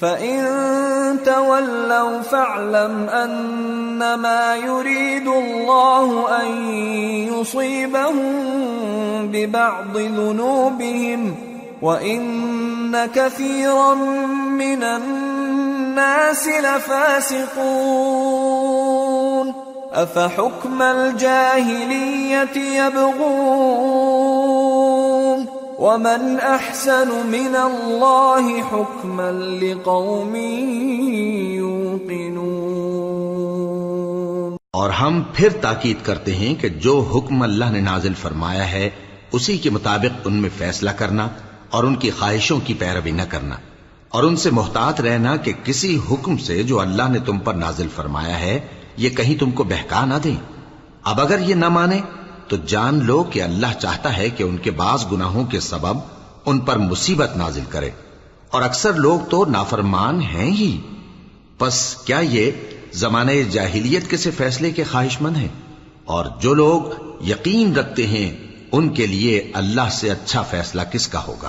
فإن تولوا فاعلم أنما يريد الله أن يصيبهم ببعض ذنوبهم وإن كثيرا من الناس لفاسقون أفحكم الجاهلية يبغون ومن احسن من لقوم
اور ہم پھر تاکید کرتے ہیں کہ جو حکم اللہ نے نازل فرمایا ہے اسی کے مطابق ان میں فیصلہ کرنا اور ان کی خواہشوں کی پیروی نہ کرنا اور ان سے محتاط رہنا کہ کسی حکم سے جو اللہ نے تم پر نازل فرمایا ہے یہ کہیں تم کو بہکا نہ دیں اب اگر یہ نہ مانے تو جان لو کہ اللہ چاہتا ہے کہ ان کے بعض گناہوں کے سبب ان پر مصیبت نازل کرے اور اکثر لوگ تو نافرمان ہیں ہی پس کیا یہ زمانے جاہلیت کے سے فیصلے کے خواہش مند ہیں اور جو لوگ یقین رکھتے ہیں ان کے لیے اللہ سے اچھا فیصلہ کس کا ہوگا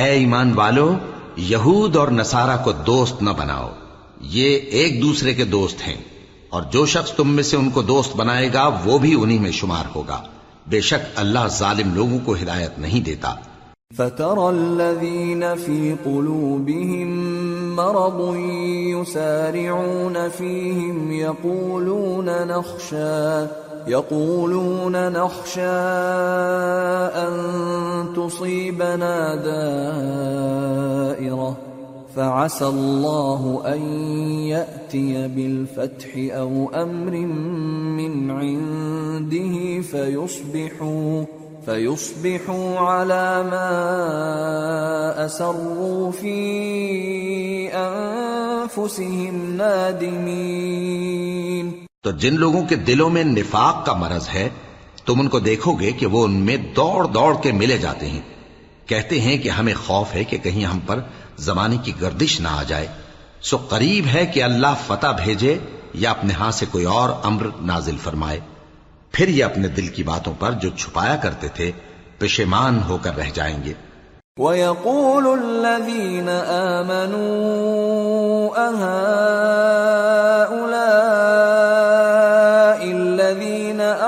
اے ایمان والو یہود اور نصارہ کو دوست نہ بناؤ یہ ایک دوسرے کے دوست ہیں اور جو شخص تم میں سے ان کو دوست بنائے گا وہ بھی انہی میں شمار ہوگا بے شک اللہ ظالم لوگوں کو ہدایت نہیں دیتا
فَتَرَى الَّذِينَ فِي قُلُوبِهِم مَّرَضٌ يُسَارِعُونَ فِيهِمْ يَقُولُونَ نَخْشَى يقولون نخشى أن تصيبنا دائرة فعسى الله أن يأتي بالفتح أو أمر من عنده فيصبحوا فيصبحوا على ما أسروا في أنفسهم نادمين
تو جن لوگوں کے دلوں میں نفاق کا مرض ہے تم ان کو دیکھو گے کہ وہ ان میں دوڑ دوڑ کے ملے جاتے ہیں کہتے ہیں کہ ہمیں خوف ہے کہ کہیں ہم پر زمانے کی گردش نہ آ جائے سو قریب ہے کہ اللہ فتح بھیجے یا اپنے ہاں سے کوئی اور امر نازل فرمائے پھر یہ اپنے دل کی باتوں پر جو چھپایا کرتے تھے پشیمان ہو کر رہ جائیں گے وَيَقُولُ
الَّذِينَ آمَنُوا أَهَا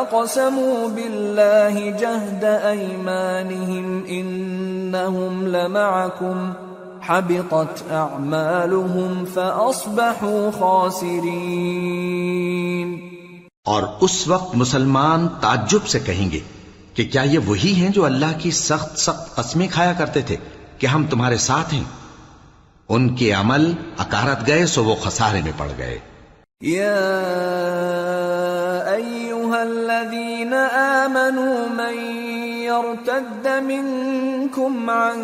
وَأَقْسَمُوا بِاللَّهِ جَهْدَ أَيْمَانِهِمْ إِنَّهُمْ لَمَعَكُمْ حَبِطَتْ أَعْمَالُهُمْ فَأَصْبَحُوا خَاسِرِينَ
اور اس وقت مسلمان تعجب سے کہیں گے کہ کیا یہ وہی ہیں جو اللہ کی سخت سخت قسمیں کھایا کرتے تھے کہ ہم تمہارے ساتھ ہیں ان کے عمل اکارت گئے سو وہ خسارے میں پڑ گئے
یا الذين آمنوا من يرتد منكم عن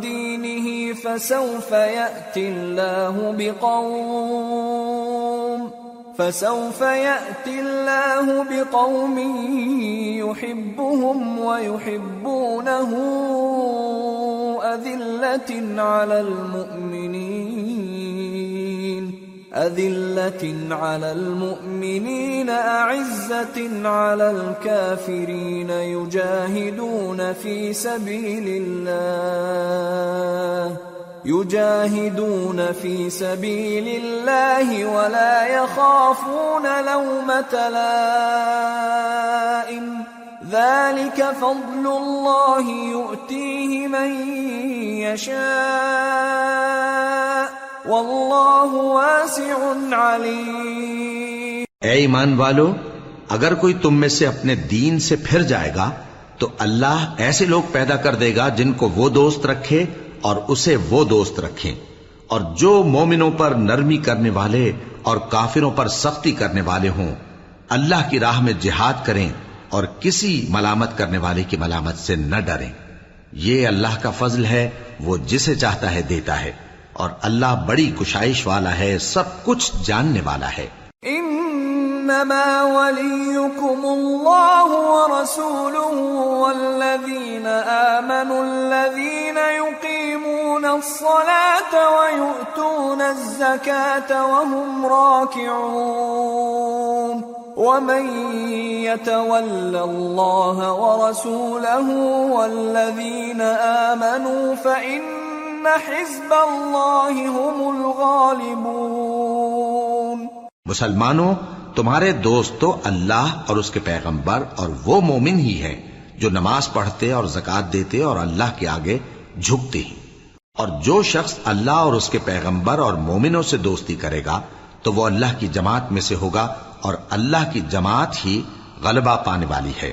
دينه فسوف يأتي الله بقوم فسوف يأتي الله بقوم يحبهم ويحبونه أذلة على المؤمنين أذلة على المؤمنين أعزة على الكافرين يجاهدون في سبيل الله يجاهدون في سبيل الله ولا يخافون لومة لائم ذلك فضل الله يؤتيه من يشاء اے
ایمان والو اگر کوئی تم میں سے اپنے دین سے پھر جائے گا تو اللہ ایسے لوگ پیدا کر دے گا جن کو وہ دوست رکھے اور اسے وہ دوست رکھیں اور جو مومنوں پر نرمی کرنے والے اور کافروں پر سختی کرنے والے ہوں اللہ کی راہ میں جہاد کریں اور کسی ملامت کرنے والے کی ملامت سے نہ ڈریں یہ اللہ کا فضل ہے وہ جسے چاہتا ہے دیتا ہے اور اللہ بڑی کشائش والا ہے سب کچھ جاننے والا ہے
إنما وليكم الله ورسوله والذين آمنوا الذين يقيمون الصلاة ويؤتون الزكاة وهم راكعون ومن يتول الله ورسوله والذين آمنوا فإن
مسلمانوں تمہارے دوست تو اللہ اور اس کے پیغمبر اور وہ مومن ہی ہے جو نماز پڑھتے اور زکات دیتے اور اللہ کے آگے جھکتے ہیں اور جو شخص اللہ اور اس کے پیغمبر اور مومنوں سے دوستی کرے گا تو وہ اللہ کی جماعت میں سے ہوگا اور اللہ کی جماعت ہی غلبہ پانے والی ہے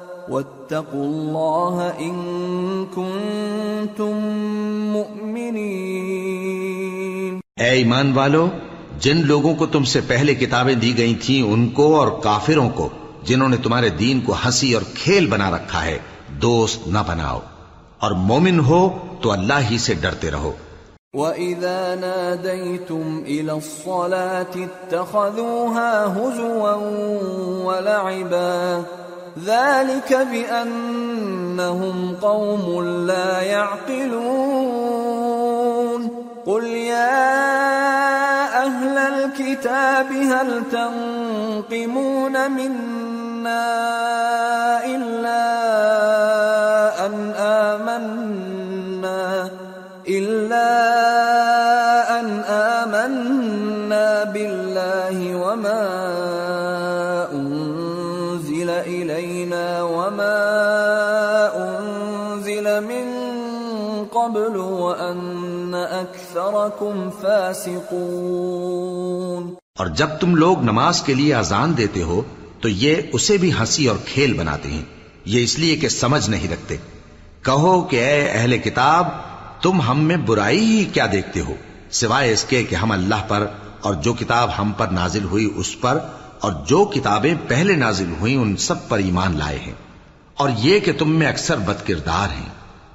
واتقوا الله ان كنتم مؤمنين اے
ایمان والو جن لوگوں کو تم سے پہلے کتابیں دی گئی تھیں ان کو اور کافروں کو جنہوں نے تمہارے دین کو ہنسی اور کھیل بنا رکھا ہے دوست نہ بناؤ اور مومن ہو تو اللہ ہی سے ڈرتے رہو
وَإِذَا نَادَيْتُمْ إِلَى الصَّلَاةِ اتَّخَذُوهَا هُزُوًا وَلَعِبًا ذلك بأنهم قوم لا يعقلون قل يا أهل الكتاب هل تنقمون منا إلا أن آمنا إلا أن آمنا بالله وما
اور جب تم لوگ
نماز کے لیے آزان دیتے ہو تو یہ اسے بھی ہنسی
اور کھیل بناتے ہیں یہ اس لیے کہ سمجھ نہیں رکھتے کہو کہ اے اہل کتاب تم ہم میں برائی ہی کیا دیکھتے ہو سوائے اس کے کہ ہم اللہ پر اور جو کتاب ہم پر نازل ہوئی اس پر اور جو کتابیں پہلے نازل ہوئیں ان سب پر ایمان لائے ہیں اور یہ کہ تم میں اکثر بد کردار ہیں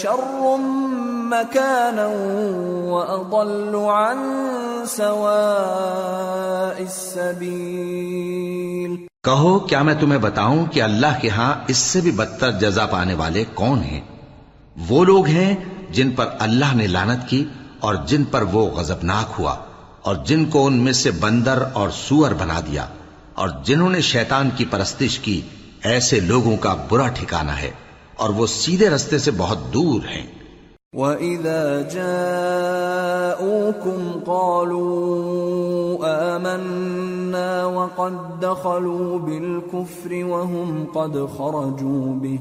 شر عن
کہو کیا میں تمہیں بتاؤں کہ اللہ کے ہاں اس سے بھی بدتر جزا پانے والے کون ہیں وہ لوگ ہیں جن پر اللہ نے لانت کی اور جن پر وہ غضبناک ہوا اور جن کو ان میں سے بندر اور سور بنا دیا اور جنہوں نے شیطان کی پرستش کی ایسے لوگوں کا برا ٹھکانہ ہے اور وہ سیدھے رستے سے بہت دور ہیں
وَإِذَا جَاءُوكُمْ قَالُوا آمَنَّا وَقَدْ دَخَلُوا بِالْكُفْرِ وَهُمْ قَدْ خَرَجُوا بِهِ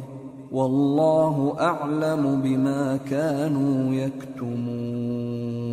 وَاللَّهُ أَعْلَمُ بِمَا كَانُوا يَكْتُمُونَ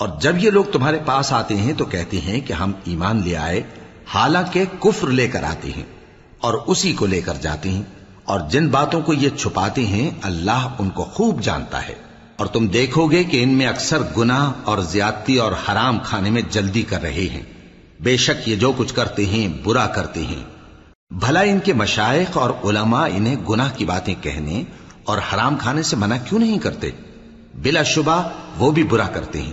اور جب یہ لوگ تمہارے پاس آتے ہیں تو کہتے ہیں کہ ہم ایمان لے آئے حالانکہ کفر لے کر آتے ہیں اور اسی کو لے کر جاتے ہیں اور جن باتوں کو یہ چھپاتے ہیں اللہ ان کو خوب جانتا ہے اور تم دیکھو گے کہ ان میں اکثر گنا اور زیادتی اور حرام کھانے میں جلدی کر رہے ہیں بے شک یہ جو کچھ کرتے ہیں برا کرتے ہیں بھلا ان کے مشائق اور علماء انہیں گنا کی باتیں کہنے اور حرام کھانے سے منع کیوں نہیں کرتے بلا شبہ وہ بھی برا کرتے ہیں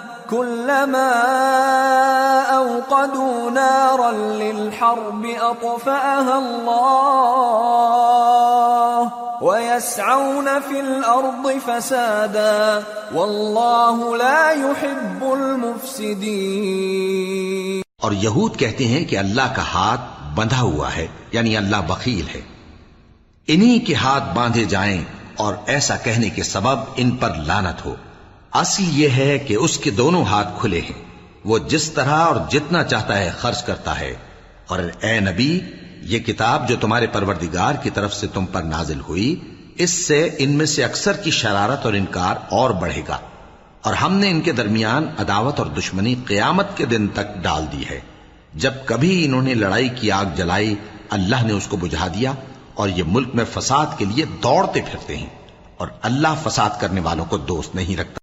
اور
یہود کہتے ہیں کہ اللہ کا ہاتھ بندھا ہوا ہے یعنی اللہ بخیل ہے انہی کے ہاتھ باندھے جائیں اور ایسا کہنے کے سبب ان پر لانت ہو اصل یہ ہے کہ اس کے دونوں ہاتھ کھلے ہیں وہ جس طرح اور جتنا چاہتا ہے خرچ کرتا ہے اور اے نبی یہ کتاب جو تمہارے پروردگار کی طرف سے تم پر نازل ہوئی اس سے ان میں سے اکثر کی شرارت اور انکار اور بڑھے گا اور ہم نے ان کے درمیان عداوت اور دشمنی قیامت کے دن تک ڈال دی ہے جب کبھی انہوں نے لڑائی کی آگ جلائی اللہ نے اس کو بجھا دیا اور یہ ملک میں فساد کے لیے دوڑتے پھرتے ہیں اور اللہ فساد کرنے والوں کو دوست نہیں رکھتا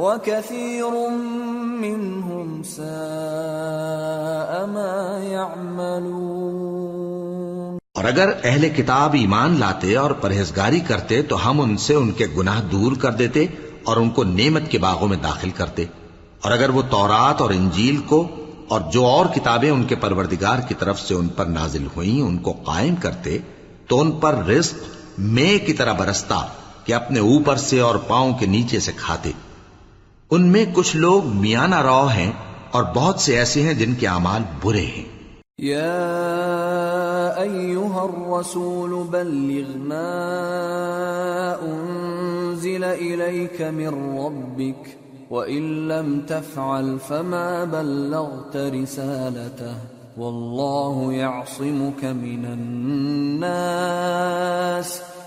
اور
اگر اہل کتاب
ایمان لاتے اور پرہیزگاری کرتے تو ہم ان سے ان کے
گناہ دور کر دیتے اور ان کو نعمت کے باغوں میں داخل کرتے اور اگر وہ تورات اور انجیل کو اور جو اور کتابیں ان کے پروردگار کی طرف سے ان پر نازل ہوئیں ان کو قائم کرتے تو ان پر رزق میں کی طرح برستا کہ اپنے اوپر سے اور پاؤں کے نیچے سے کھاتے کچھ لوگ میانہ راؤ ہیں اور بہت سے ایسے ہیں جن کے अमाल برے ہیں
يا ايها الرسول بلغ ما انزل اليك من ربك وان لم تفعل فما بلغت رسالته والله يعصمك من الناس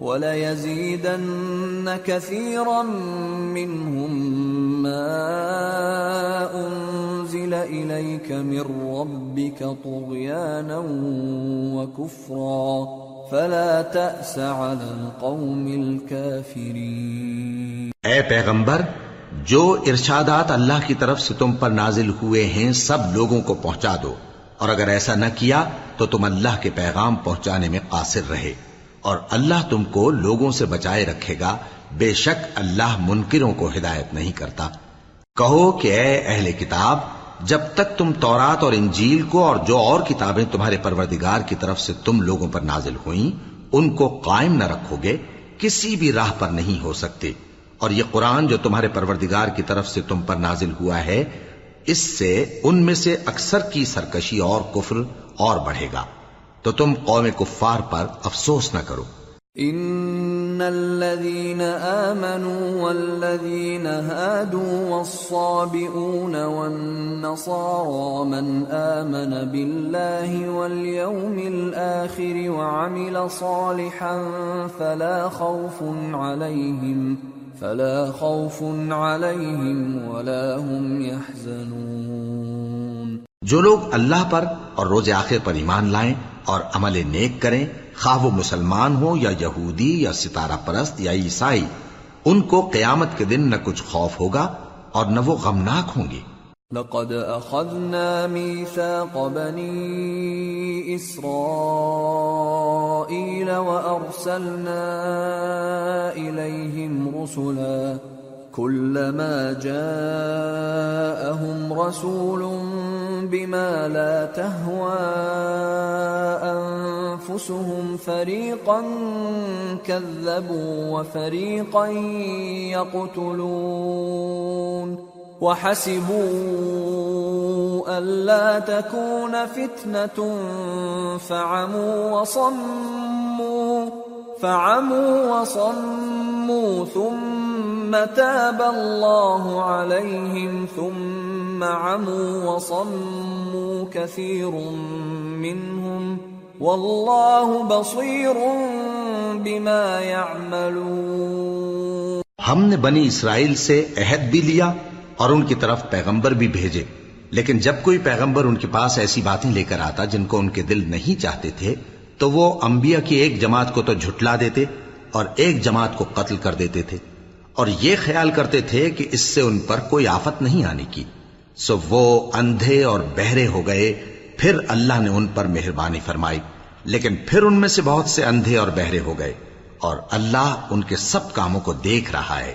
وَلَيَزِيدَنَّ كَثِيرًا مِّنْهُمْ مَا أُنزِلَ إِلَيْكَ مِنْ رَبِّكَ طُغْيَانًا وَكُفْرًا فَلَا تَأْسَ عَلَى الْقَوْمِ الْكَافِرِينَ اے پیغمبر
جو ارشادات اللہ کی طرف سے تم پر نازل ہوئے ہیں سب لوگوں کو پہنچا دو اور اگر ایسا نہ کیا تو تم اللہ کے پیغام پہنچانے میں قاصر رہے اور اللہ تم کو لوگوں سے بچائے رکھے گا بے شک اللہ منکروں کو ہدایت نہیں کرتا کہو کہ اے اہل کتاب جب تک تم تورات اور انجیل کو اور جو اور کتابیں تمہارے پروردگار کی طرف سے تم لوگوں پر نازل ہوئیں ان کو قائم نہ رکھو گے کسی بھی راہ پر نہیں ہو سکتے اور یہ قرآن جو تمہارے پروردگار کی طرف سے تم پر نازل ہوا ہے اس سے ان میں سے اکثر کی سرکشی اور کفر اور بڑھے گا تو تم قوم کفار پر
افسوس نہ کرو إن الذين آمنوا والذين هادوا والصابئون والنصارى من آمن بالله واليوم الآخر وعمل صالحا فلا خوف عليهم فلا خوف عليهم ولا هم يحزنون
جو لوگ اللہ پر اور روز آخر پر ایمان لائیں اور عمل نیک کریں خواہ وہ مسلمان ہوں یا یہودی یا ستارہ پرست یا عیسائی ان کو قیامت کے دن نہ کچھ خوف ہوگا اور نہ وہ غمناک ہوں گے
لقد اخذنا ميثاق بني اسرائيل وارسلنا اليهم كلما جاءهم رسول بما لا تهوى انفسهم فريقا كذبوا وفريقا يقتلون وحسبوا الا تكون فتنه فعموا وصموا فعموا وصموا ثم تاب الله عليهم ثم عموا وصموا كثير منهم والله بصير بما يعملون
ہم نے بنی اسرائیل سے عہد بھی لیا اور ان کی طرف پیغمبر بھی بھیجے لیکن جب کوئی پیغمبر ان کے پاس ایسی باتیں لے کر آتا جن کو ان کے دل نہیں چاہتے تھے تو وہ انبیاء کی ایک جماعت کو تو جھٹلا دیتے اور ایک جماعت کو قتل کر دیتے تھے اور یہ خیال کرتے تھے کہ اس سے ان پر کوئی آفت نہیں آنے کی سو وہ اندھے اور بہرے ہو گئے پھر اللہ نے ان پر مہربانی فرمائی لیکن پھر ان میں سے بہت سے اندھے اور بہرے ہو گئے اور اللہ ان کے سب کاموں کو دیکھ رہا ہے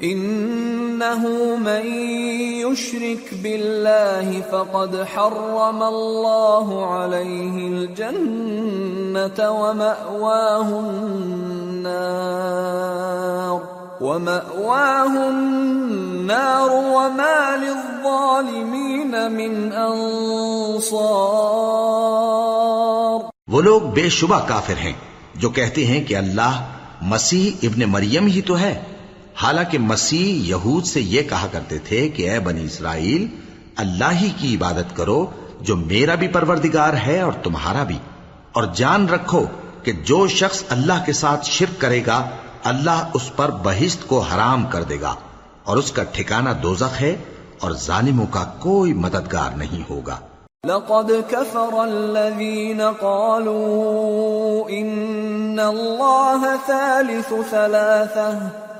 بہد من فقد حرم النار النار وما من انصار
وہ لوگ بے شبہ کافر ہیں جو کہتے ہیں کہ اللہ مسیح ابن مریم ہی تو ہے حالانکہ مسیح یہود سے یہ کہا کرتے تھے کہ اے بنی اسرائیل اللہ ہی کی عبادت کرو جو میرا بھی پروردگار ہے اور تمہارا بھی اور جان رکھو کہ جو شخص اللہ کے ساتھ شرک کرے گا اللہ اس پر بہشت کو حرام کر دے گا اور اس کا ٹھکانہ دوزخ ہے اور ظالموں کا کوئی مددگار نہیں ہوگا
لقد كفر الذين قالوا ان الله ثالث ثلاثه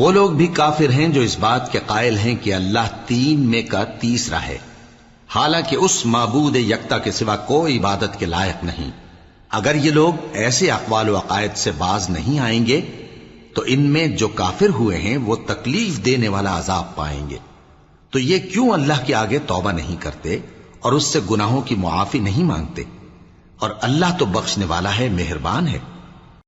وہ لوگ بھی کافر ہیں جو اس بات کے قائل ہیں کہ اللہ تین میں کا تیسرا ہے حالانکہ اس معبود یکتا کے سوا کوئی عبادت کے لائق نہیں اگر یہ لوگ ایسے اقوال و عقائد سے باز نہیں آئیں گے تو ان میں جو کافر ہوئے ہیں وہ تکلیف دینے والا عذاب پائیں گے تو یہ کیوں اللہ کے آگے توبہ نہیں کرتے اور اس سے گناہوں کی معافی نہیں مانگتے اور اللہ تو بخشنے والا ہے مہربان ہے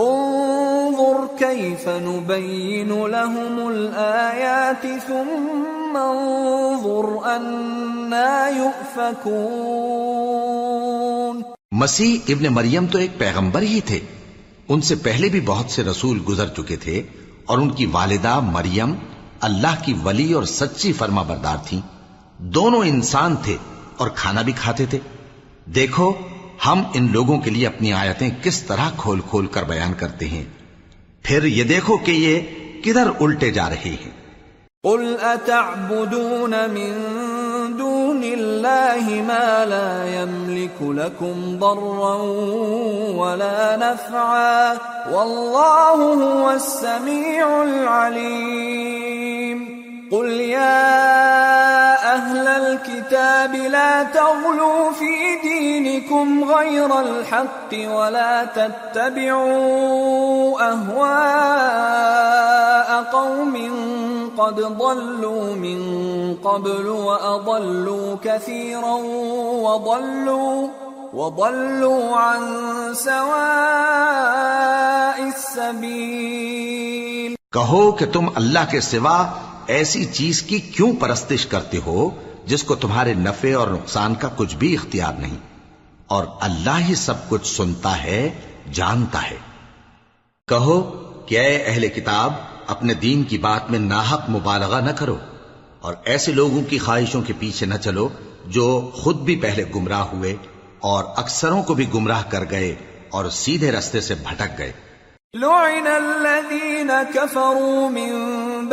انظر انظر كيف نبين لهم الآيات ثم أنا يؤفكون
مسیح ابن مریم تو ایک پیغمبر ہی تھے ان سے پہلے بھی بہت سے رسول گزر چکے تھے اور ان کی والدہ مریم اللہ کی ولی اور سچی فرما بردار تھیں دونوں انسان تھے اور کھانا بھی کھاتے تھے دیکھو ہم ان لوگوں کے لیے اپنی آیتیں کس طرح کھول کھول کر بیان کرتے ہیں پھر یہ دیکھو کہ یہ کدھر الٹے جا رہے ہیں
قل اتعبدون من دون اللہ ما لا يملك لكم ضرا ولا نفعا واللہ هو السمیع العلیم قل یا الكتاب لا تغلوا في دينكم غير الحق ولا تتبعوا أهواء قوم قد ضلوا من قبل وأضلوا كثيرا وضلوا وضلوا عن سواء السبيل
کہو کہ تم اللہ کے سوا ایسی چیز کی کیوں پرستش کرتے ہو جس کو تمہارے نفع اور نقصان کا کچھ بھی اختیار نہیں اور اللہ ہی سب کچھ سنتا ہے جانتا ہے کہو کہ اے اہل کتاب اپنے دین کی بات میں ناحق مبالغہ نہ کرو اور ایسے لوگوں کی خواہشوں کے پیچھے نہ چلو جو خود بھی پہلے گمراہ ہوئے اور اکثروں کو بھی گمراہ کر گئے اور سیدھے رستے سے بھٹک گئے
لعن الذین کفروا من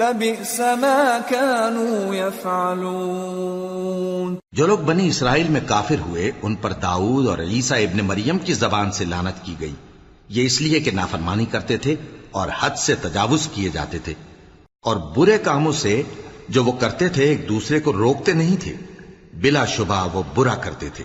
لبئس ما كانوا
يفعلون جو لوگ بنی اسرائیل میں کافر ہوئے ان پر داؤد اور عیسیٰ ابن مریم کی زبان سے لانت کی گئی یہ اس لیے کہ نافرمانی کرتے تھے اور حد سے تجاوز کیے جاتے تھے اور برے کاموں سے جو وہ کرتے تھے ایک دوسرے کو روکتے نہیں تھے بلا شبہ وہ برا کرتے تھے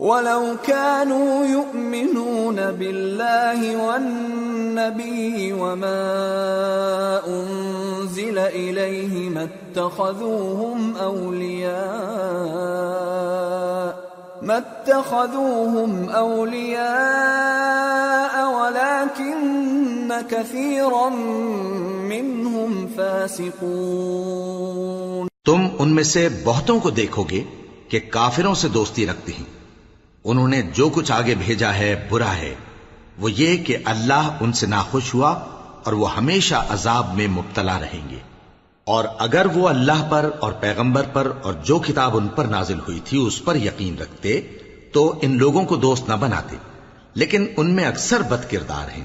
نبی عمل مت خزون اولیا مت خزم اولیا کم کثی ام من ف تم ان میں سے بہتوں کو دیکھو گے کہ کافروں سے دوستی رکھتے ہیں
انہوں نے جو کچھ آگے بھیجا ہے برا ہے وہ یہ کہ اللہ ان سے ناخوش ہوا اور وہ ہمیشہ عذاب میں مبتلا رہیں گے اور اگر وہ اللہ پر اور پیغمبر پر اور جو کتاب ان پر نازل ہوئی تھی اس پر یقین رکھتے تو ان لوگوں کو دوست نہ بناتے لیکن ان میں اکثر بد کردار ہیں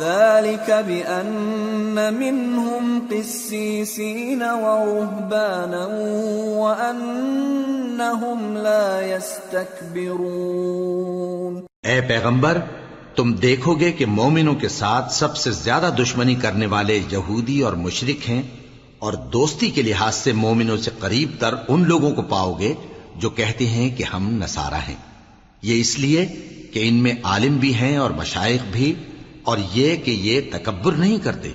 اے
پیغمبر تم دیکھو گے کہ مومنوں کے ساتھ سب سے زیادہ دشمنی کرنے والے یہودی اور مشرق ہیں اور دوستی کے لحاظ سے مومنوں سے قریب تر ان لوگوں کو پاؤ گے جو کہتے ہیں کہ ہم نصارہ ہیں یہ اس لیے کہ ان میں عالم بھی ہیں اور مشائق بھی اور یہ کہ یہ تکبر نہیں کرتے